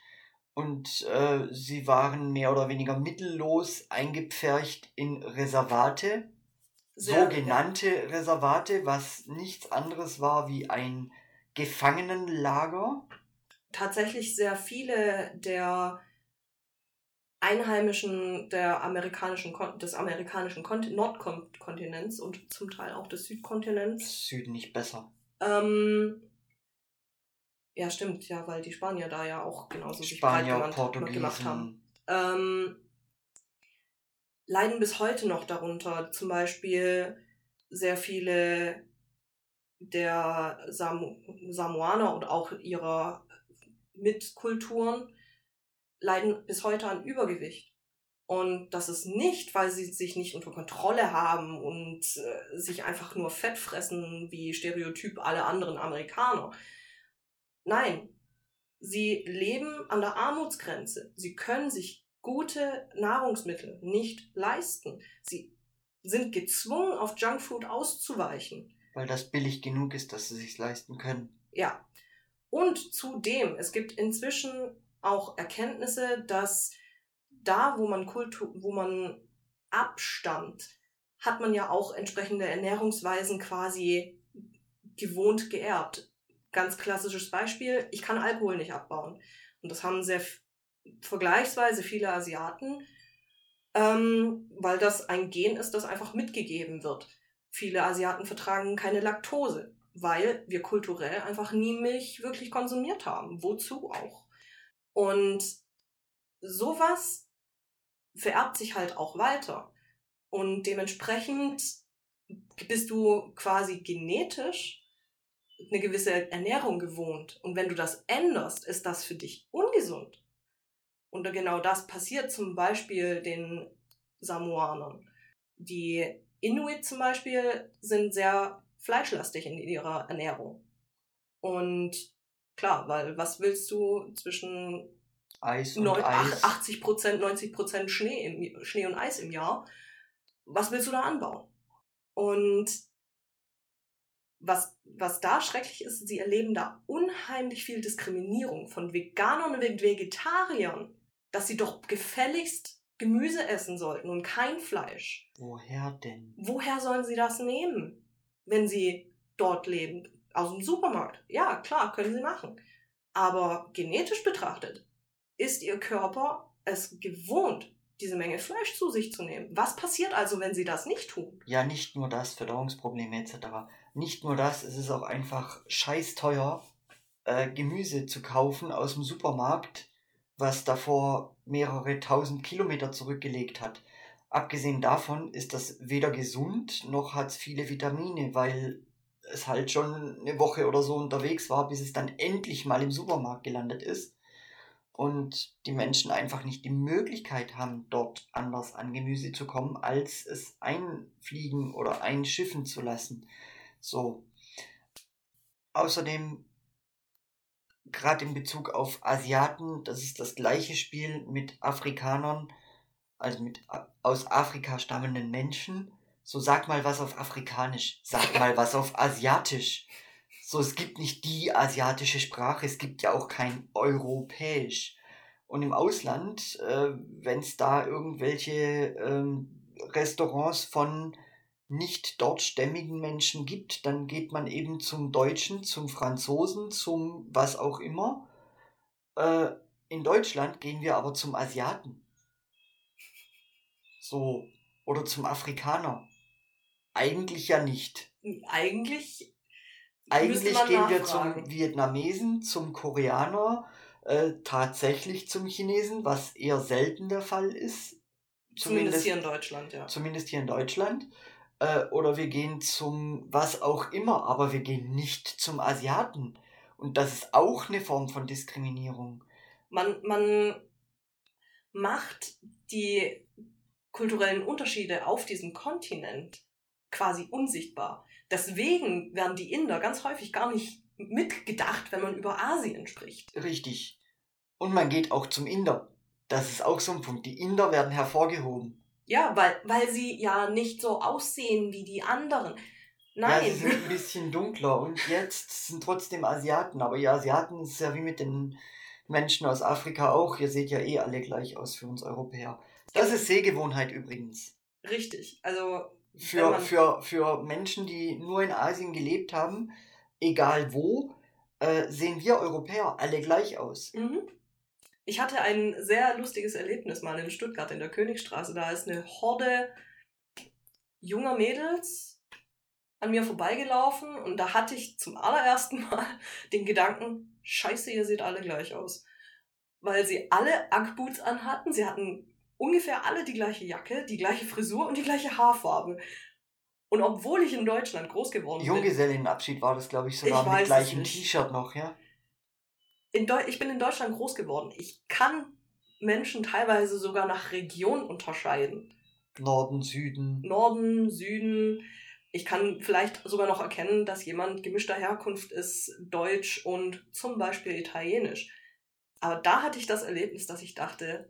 und äh, sie waren mehr oder weniger mittellos eingepfercht in Reservate, Sehr, sogenannte ja. Reservate, was nichts anderes war wie ein Gefangenenlager. Tatsächlich sehr viele der Einheimischen der amerikanischen, des amerikanischen Nordkontinents und zum Teil auch des Südkontinents. Süden nicht besser. Ähm, ja, stimmt, ja, weil die Spanier da ja auch genauso Spanier, sich breit gemacht haben. Ähm, leiden bis heute noch darunter. Zum Beispiel sehr viele der Sam Samoaner und auch ihrer Mitkulturen leiden bis heute an Übergewicht. Und das ist nicht, weil sie sich nicht unter Kontrolle haben und äh, sich einfach nur Fett fressen, wie Stereotyp alle anderen Amerikaner, Nein, sie leben an der Armutsgrenze. Sie können sich gute Nahrungsmittel nicht leisten. Sie sind gezwungen, auf Junkfood auszuweichen. Weil das billig genug ist, dass sie sich leisten können. Ja. Und zudem, es gibt inzwischen auch Erkenntnisse, dass da, wo man Kultur, wo man abstammt, hat man ja auch entsprechende Ernährungsweisen quasi gewohnt geerbt ganz klassisches Beispiel, ich kann Alkohol nicht abbauen. Und das haben sehr vergleichsweise viele Asiaten, ähm, weil das ein Gen ist, das einfach mitgegeben wird. Viele Asiaten vertragen keine Laktose, weil wir kulturell einfach nie Milch wirklich konsumiert haben. Wozu auch? Und sowas vererbt sich halt auch weiter. Und dementsprechend bist du quasi genetisch eine gewisse Ernährung gewohnt. Und wenn du das änderst, ist das für dich ungesund. Und genau das passiert zum Beispiel den Samoanern. Die Inuit zum Beispiel sind sehr fleischlastig in ihrer Ernährung. Und klar, weil was willst du zwischen Eis und 9, Eis. 80 Prozent, 90 Prozent Schnee, Schnee und Eis im Jahr? Was willst du da anbauen? Und was, was da schrecklich ist, sie erleben da unheimlich viel Diskriminierung von Veganern und Vegetariern, dass sie doch gefälligst Gemüse essen sollten und kein Fleisch. Woher denn? Woher sollen sie das nehmen, wenn sie dort leben? Aus dem Supermarkt. Ja, klar, können sie machen. Aber genetisch betrachtet ist ihr Körper es gewohnt, diese Menge Fleisch zu sich zu nehmen. Was passiert also, wenn sie das nicht tun? Ja, nicht nur das, Verdauungsprobleme etc. Nicht nur das, es ist auch einfach scheiß teuer, äh, Gemüse zu kaufen aus dem Supermarkt, was davor mehrere tausend Kilometer zurückgelegt hat. Abgesehen davon ist das weder gesund noch hat es viele Vitamine, weil es halt schon eine Woche oder so unterwegs war, bis es dann endlich mal im Supermarkt gelandet ist und die Menschen einfach nicht die Möglichkeit haben, dort anders an Gemüse zu kommen, als es einfliegen oder einschiffen zu lassen. So. Außerdem, gerade in Bezug auf Asiaten, das ist das gleiche Spiel mit Afrikanern, also mit aus Afrika stammenden Menschen. So sag mal was auf Afrikanisch, sag mal was auf Asiatisch. So, es gibt nicht die asiatische Sprache, es gibt ja auch kein Europäisch. Und im Ausland, äh, wenn es da irgendwelche ähm, Restaurants von nicht dortstämmigen Menschen gibt, dann geht man eben zum Deutschen, zum Franzosen, zum was auch immer. Äh, in Deutschland gehen wir aber zum Asiaten. So, oder zum Afrikaner. Eigentlich ja nicht. Eigentlich. Eigentlich gehen wir zum Vietnamesen, zum Koreaner, äh, tatsächlich zum Chinesen, was eher selten der Fall ist. Zumindest, zumindest hier in Deutschland, ja. Zumindest hier in Deutschland. Äh, oder wir gehen zum was auch immer, aber wir gehen nicht zum Asiaten. Und das ist auch eine Form von Diskriminierung. Man, man macht die kulturellen Unterschiede auf diesem Kontinent quasi unsichtbar. Deswegen werden die Inder ganz häufig gar nicht mitgedacht, wenn man über Asien spricht. Richtig. Und man geht auch zum Inder. Das ist auch so ein Punkt. Die Inder werden hervorgehoben. Ja, weil, weil sie ja nicht so aussehen wie die anderen. Nein. Ja, sie sind ein bisschen dunkler und jetzt sind trotzdem Asiaten. Aber die Asiaten ist ja wie mit den Menschen aus Afrika auch. Ihr seht ja eh alle gleich aus für uns Europäer. Das ist Sehgewohnheit übrigens. Richtig. Also. Für, für, für Menschen, die nur in Asien gelebt haben, egal wo, äh, sehen wir Europäer alle gleich aus. Mhm. Ich hatte ein sehr lustiges Erlebnis mal in Stuttgart in der Königstraße. Da ist eine Horde junger Mädels an mir vorbeigelaufen und da hatte ich zum allerersten Mal den Gedanken, scheiße, ihr seht alle gleich aus. Weil sie alle Ackboots anhatten, sie hatten ungefähr alle die gleiche Jacke, die gleiche Frisur und die gleiche Haarfarbe. Und obwohl ich in Deutschland groß geworden bin. Junggesellinnenabschied war das, glaube ich, sogar ich mit gleichem T-Shirt noch, ja? Ich bin in Deutschland groß geworden. Ich kann Menschen teilweise sogar nach Region unterscheiden. Norden, Süden. Norden, Süden. Ich kann vielleicht sogar noch erkennen, dass jemand gemischter Herkunft ist, Deutsch und zum Beispiel Italienisch. Aber da hatte ich das Erlebnis, dass ich dachte,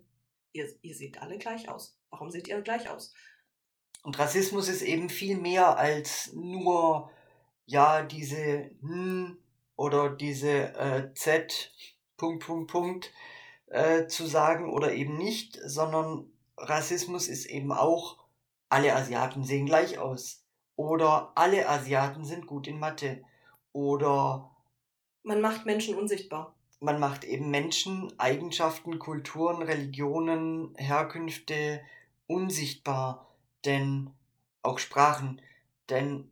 ihr, ihr seht alle gleich aus. Warum seht ihr gleich aus? Und Rassismus ist eben viel mehr als nur, ja, diese, hm, oder diese äh, Z Punkt, Punkt, Punkt äh, zu sagen oder eben nicht, sondern Rassismus ist eben auch, alle Asiaten sehen gleich aus. Oder alle Asiaten sind gut in Mathe. Oder man macht Menschen unsichtbar. Man macht eben Menschen, Eigenschaften, Kulturen, Religionen, Herkünfte unsichtbar. Denn auch Sprachen. Denn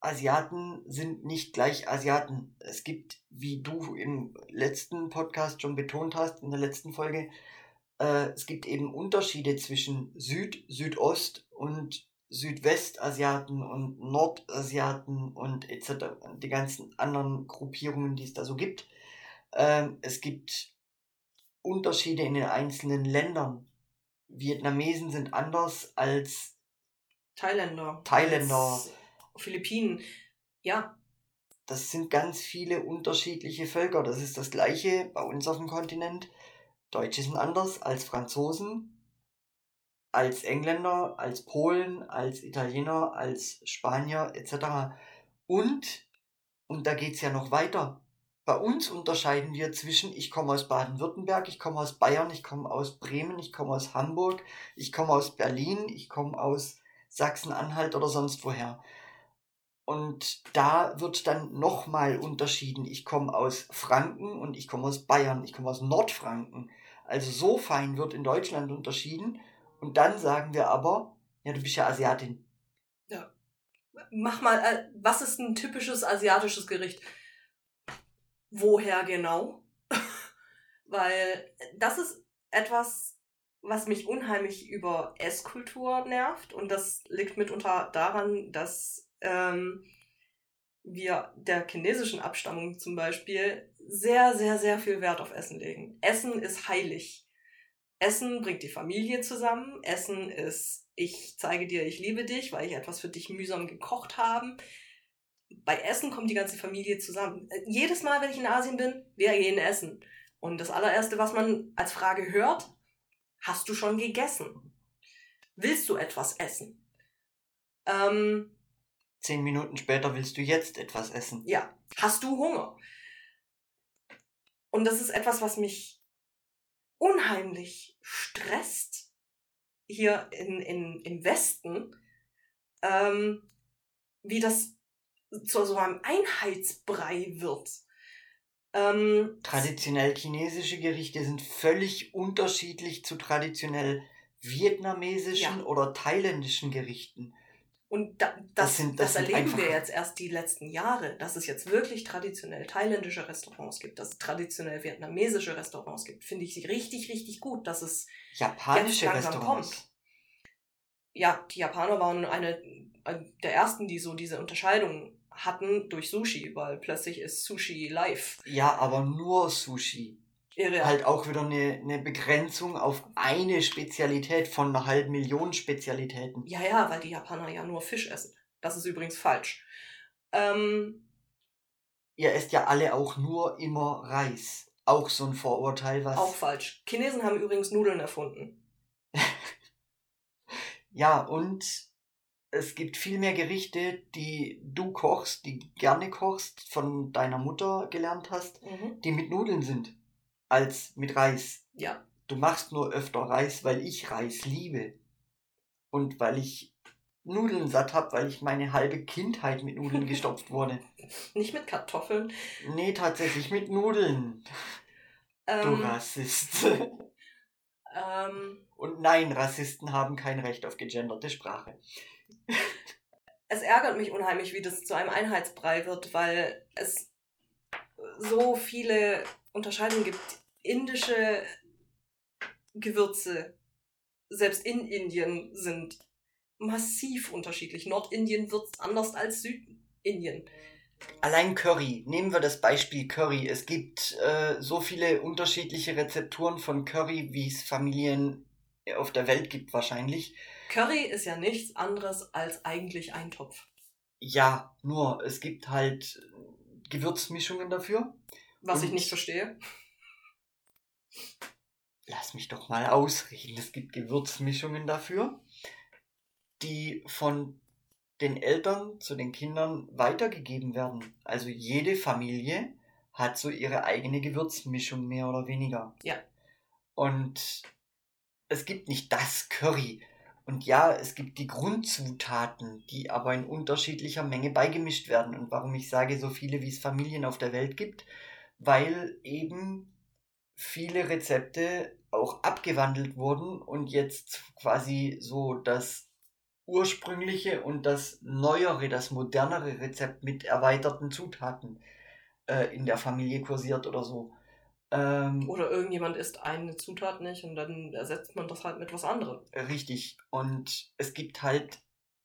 Asiaten sind nicht gleich Asiaten. Es gibt, wie du im letzten Podcast schon betont hast, in der letzten Folge, äh, es gibt eben Unterschiede zwischen Süd, Südost und Südwestasiaten und Nordasiaten und etc. Die ganzen anderen Gruppierungen, die es da so gibt. Ähm, es gibt Unterschiede in den einzelnen Ländern. Vietnamesen sind anders als Thailänder. Thailänder. Als Philippinen. Ja. Das sind ganz viele unterschiedliche Völker. Das ist das gleiche bei uns auf dem Kontinent. Deutsche sind anders als Franzosen, als Engländer, als Polen, als Italiener, als Spanier etc. Und, und da geht es ja noch weiter. Bei uns unterscheiden wir zwischen, ich komme aus Baden-Württemberg, ich komme aus Bayern, ich komme aus Bremen, ich komme aus Hamburg, ich komme aus Berlin, ich komme aus Sachsen-Anhalt oder sonst woher. Und da wird dann nochmal unterschieden. Ich komme aus Franken und ich komme aus Bayern, ich komme aus Nordfranken. Also so fein wird in Deutschland unterschieden. Und dann sagen wir aber, ja, du bist ja Asiatin. Ja. Mach mal, äh, was ist ein typisches asiatisches Gericht? Woher genau? Weil das ist etwas, was mich unheimlich über Esskultur nervt. Und das liegt mitunter daran, dass ähm, wir der chinesischen Abstammung zum Beispiel sehr, sehr, sehr viel Wert auf Essen legen. Essen ist heilig. Essen bringt die Familie zusammen. Essen ist, ich zeige dir, ich liebe dich, weil ich etwas für dich mühsam gekocht habe. Bei Essen kommt die ganze Familie zusammen. Jedes Mal, wenn ich in Asien bin, wir gehen essen. Und das allererste, was man als Frage hört, hast du schon gegessen? Willst du etwas essen? Ähm, zehn Minuten später willst du jetzt etwas essen. Ja. Hast du Hunger? Und das ist etwas, was mich unheimlich stresst hier in, in, im Westen, ähm, wie das zu so einem Einheitsbrei wird. Ähm, Traditionell chinesische Gerichte sind völlig unterschiedlich zu traditionell vietnamesischen Ja. oder thailändischen Gerichten. Und da, das, Das das, sind- das sind erleben wir jetzt erst die letzten Jahre, dass es jetzt wirklich traditionell thailändische Restaurants gibt, dass es traditionell vietnamesische Restaurants gibt. Finde ich richtig, richtig gut, dass es, Japanische Jetzt langsam Restaurants. ja, die Japaner waren eine der ersten, die so diese Unterscheidung hatten durch Sushi, weil plötzlich ist Sushi live. Ja, aber nur Sushi. Irre. Halt auch wieder eine, eine Begrenzung auf eine Spezialität von einer halben Million Spezialitäten. Ja, ja, weil die Japaner ja nur Fisch essen. Das ist übrigens falsch. Ähm, Ihr esst ja alle auch nur immer Reis. Auch so ein Vorurteil, was. auch falsch. Chinesen haben übrigens Nudeln erfunden. Ja, und es gibt viel mehr Gerichte, die du kochst, die gerne kochst, von deiner Mutter gelernt hast, Mhm. die mit Nudeln sind, als mit Reis. Ja. Du machst nur öfter Reis, weil ich Reis liebe. Und weil ich Nudeln satt hab, weil ich meine halbe Kindheit mit Nudeln gestopft wurde. Nicht mit Kartoffeln. Nee, tatsächlich mit Nudeln. Du Ähm, Rassist. ähm, Und nein, Rassisten haben kein Recht auf gegenderte Sprache. es ärgert mich unheimlich, wie das zu einem Einheitsbrei wird, weil es so viele Unterscheidungen gibt. Indische Gewürze, selbst in Indien, sind massiv unterschiedlich. Nordindien wird anders als Südindien. Allein Curry. Nehmen wir das Beispiel Curry. Es gibt äh, so viele unterschiedliche Rezepturen von Curry, wie es Familien auf der Welt gibt wahrscheinlich. Curry ist ja nichts anderes als eigentlich Eintopf. Ja, nur es gibt halt Gewürzmischungen dafür. Was Und- ich nicht verstehe. Lass mich doch mal ausreden. Es gibt Gewürzmischungen dafür, die von den Eltern zu den Kindern weitergegeben werden. Also jede Familie hat so ihre eigene Gewürzmischung, mehr oder weniger. Ja. Und es gibt nicht das Curry. Und ja, es gibt die Grundzutaten, die aber in unterschiedlicher Menge beigemischt werden. Und warum ich sage, so viele wie es Familien auf der Welt gibt, weil eben viele Rezepte auch abgewandelt wurden und jetzt quasi so das ursprüngliche und das neuere, das modernere Rezept mit erweiterten Zutaten äh, in der Familie kursiert oder so. Ähm, Oder irgendjemand isst eine Zutat nicht und dann ersetzt man das halt mit was anderem. Richtig. Und es gibt halt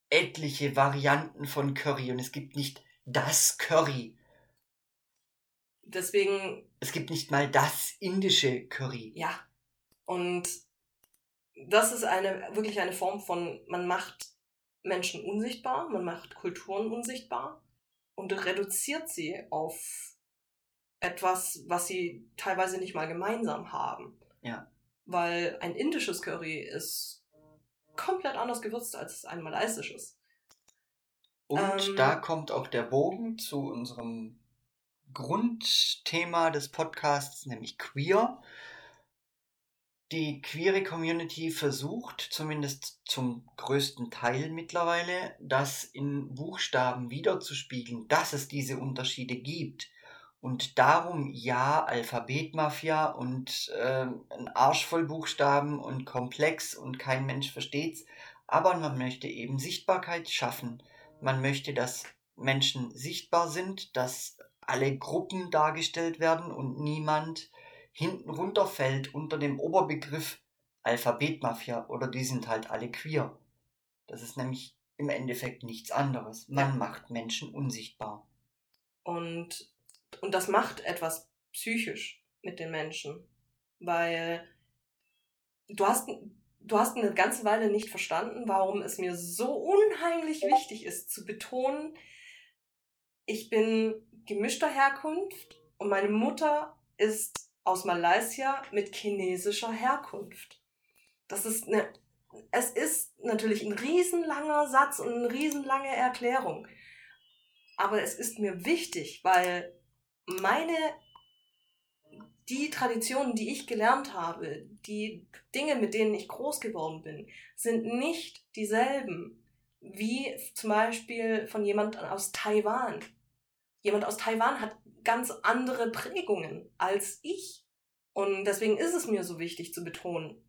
etliche Varianten von Curry und es gibt nicht das Curry. Deswegen, Es gibt nicht mal das indische Curry. ja. Und das ist eine, wirklich eine Form von, man macht Menschen unsichtbar, man macht Kulturen unsichtbar und reduziert sie auf etwas, was sie teilweise nicht mal gemeinsam haben. Ja. Weil ein indisches Curry ist komplett anders gewürzt als ein malaysisches. Und Ähm. da kommt auch der Bogen zu unserem Grundthema des Podcasts, nämlich queer. Die queere Community versucht, zumindest zum größten Teil mittlerweile, das in Buchstaben wiederzuspiegeln, dass es diese Unterschiede gibt. Und darum ja, Alphabetmafia und ähm, ein Arsch voll Buchstaben und komplex und kein Mensch versteht's. Aber man möchte eben Sichtbarkeit schaffen. Man möchte, dass Menschen sichtbar sind, dass alle Gruppen dargestellt werden und niemand hinten runterfällt unter dem Oberbegriff Alphabetmafia oder die sind halt alle queer. Das ist nämlich im Endeffekt nichts anderes. Man Ja. macht Menschen unsichtbar. Und, und das macht etwas psychisch mit den Menschen. Weil du hast, du hast eine ganze Weile nicht verstanden, warum es mir so unheimlich wichtig ist, zu betonen, ich bin gemischter Herkunft und meine Mutter ist aus Malaysia mit chinesischer Herkunft. Das ist eine es ist natürlich ein riesenlanger Satz und eine riesenlange Erklärung. Aber es ist mir wichtig, weil meine, die Traditionen, die ich gelernt habe, die Dinge, mit denen ich groß geworden bin, sind nicht dieselben wie zum Beispiel von jemand aus Taiwan. Jemand aus Taiwan hat ganz andere Prägungen als ich. Und deswegen ist es mir so wichtig zu betonen,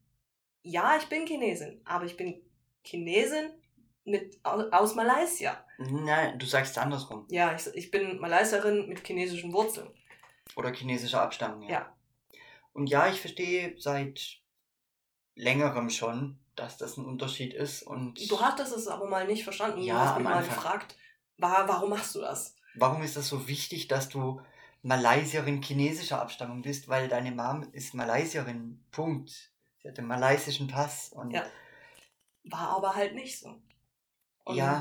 ja, ich bin Chinesin, aber ich bin Chinesin mit, aus Malaysia. Nein, du sagst andersrum. Ja, ich, ich bin Malaysierin mit chinesischen Wurzeln. Oder chinesischer Abstammung, ja. Ja. Und ja, ich verstehe seit längerem schon, dass das ein Unterschied ist. Und Du hattest es aber mal nicht verstanden. Ja, du hast mich mal gefragt, wa- warum machst du das? Warum ist das so wichtig, dass du Malaysierin chinesischer Abstammung bist? Weil deine Mom ist Malaysierin. Punkt. Sie hat den malaysischen Pass. Und Ja. War aber halt nicht so. Und Ja.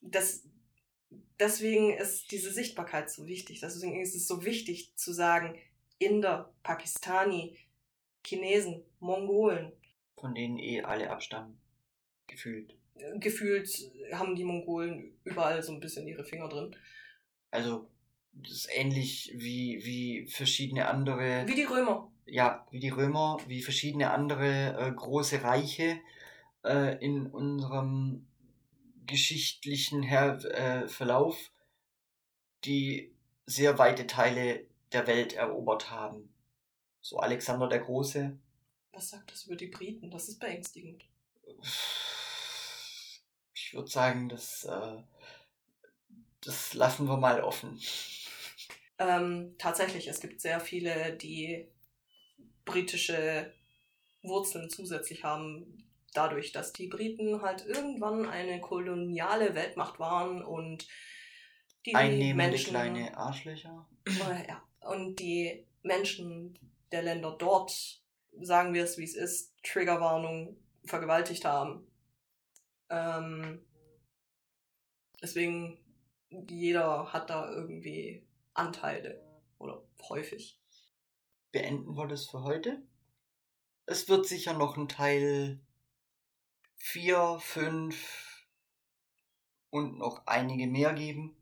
das, deswegen ist diese Sichtbarkeit so wichtig. Deswegen ist es so wichtig zu sagen, Inder, Pakistani, Chinesen, Mongolen. von denen eh alle abstammen. Gefühlt. Gefühlt haben die Mongolen überall so ein bisschen ihre Finger drin. Also, das ist ähnlich wie, wie verschiedene andere. Wie die Römer. ja, wie die Römer, wie verschiedene andere äh, große Reiche äh, in unserem geschichtlichen Her äh, Verlauf, die sehr weite Teile der Welt erobert haben. So Alexander der Große. Was sagt das über die Briten? Das ist beängstigend. Ich würde sagen, das, äh, das lassen wir mal offen. Ähm, tatsächlich, es gibt sehr viele, die britische Wurzeln zusätzlich haben, dadurch, dass die Briten halt irgendwann eine koloniale Weltmacht waren und die Einnehmende Menschen kleine Arschlöcher. Äh, ja. Und die Menschen der Länder dort, sagen wir es wie es ist, Triggerwarnung, vergewaltigt haben. Ähm, deswegen, jeder hat da irgendwie Anteile. Oder häufig. beenden wir das für heute. Es wird sicher noch ein Teil 4, 5 und noch einige mehr geben.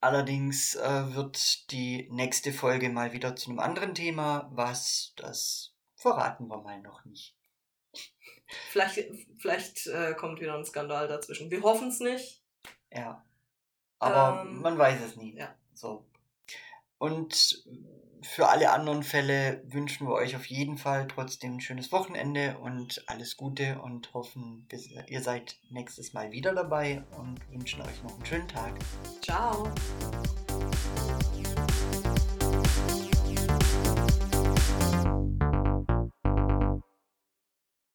Allerdings äh, wird die nächste Folge mal wieder zu einem anderen Thema, was das verraten wir mal noch nicht. Vielleicht, vielleicht äh, kommt wieder ein Skandal dazwischen. Wir hoffen es nicht. Ja. Aber Ähm, man weiß es nie. ja. So. Und für alle anderen Fälle wünschen wir euch auf jeden Fall trotzdem ein schönes Wochenende und alles Gute und hoffen, ihr seid nächstes Mal wieder dabei und wünschen euch noch einen schönen Tag. Ciao.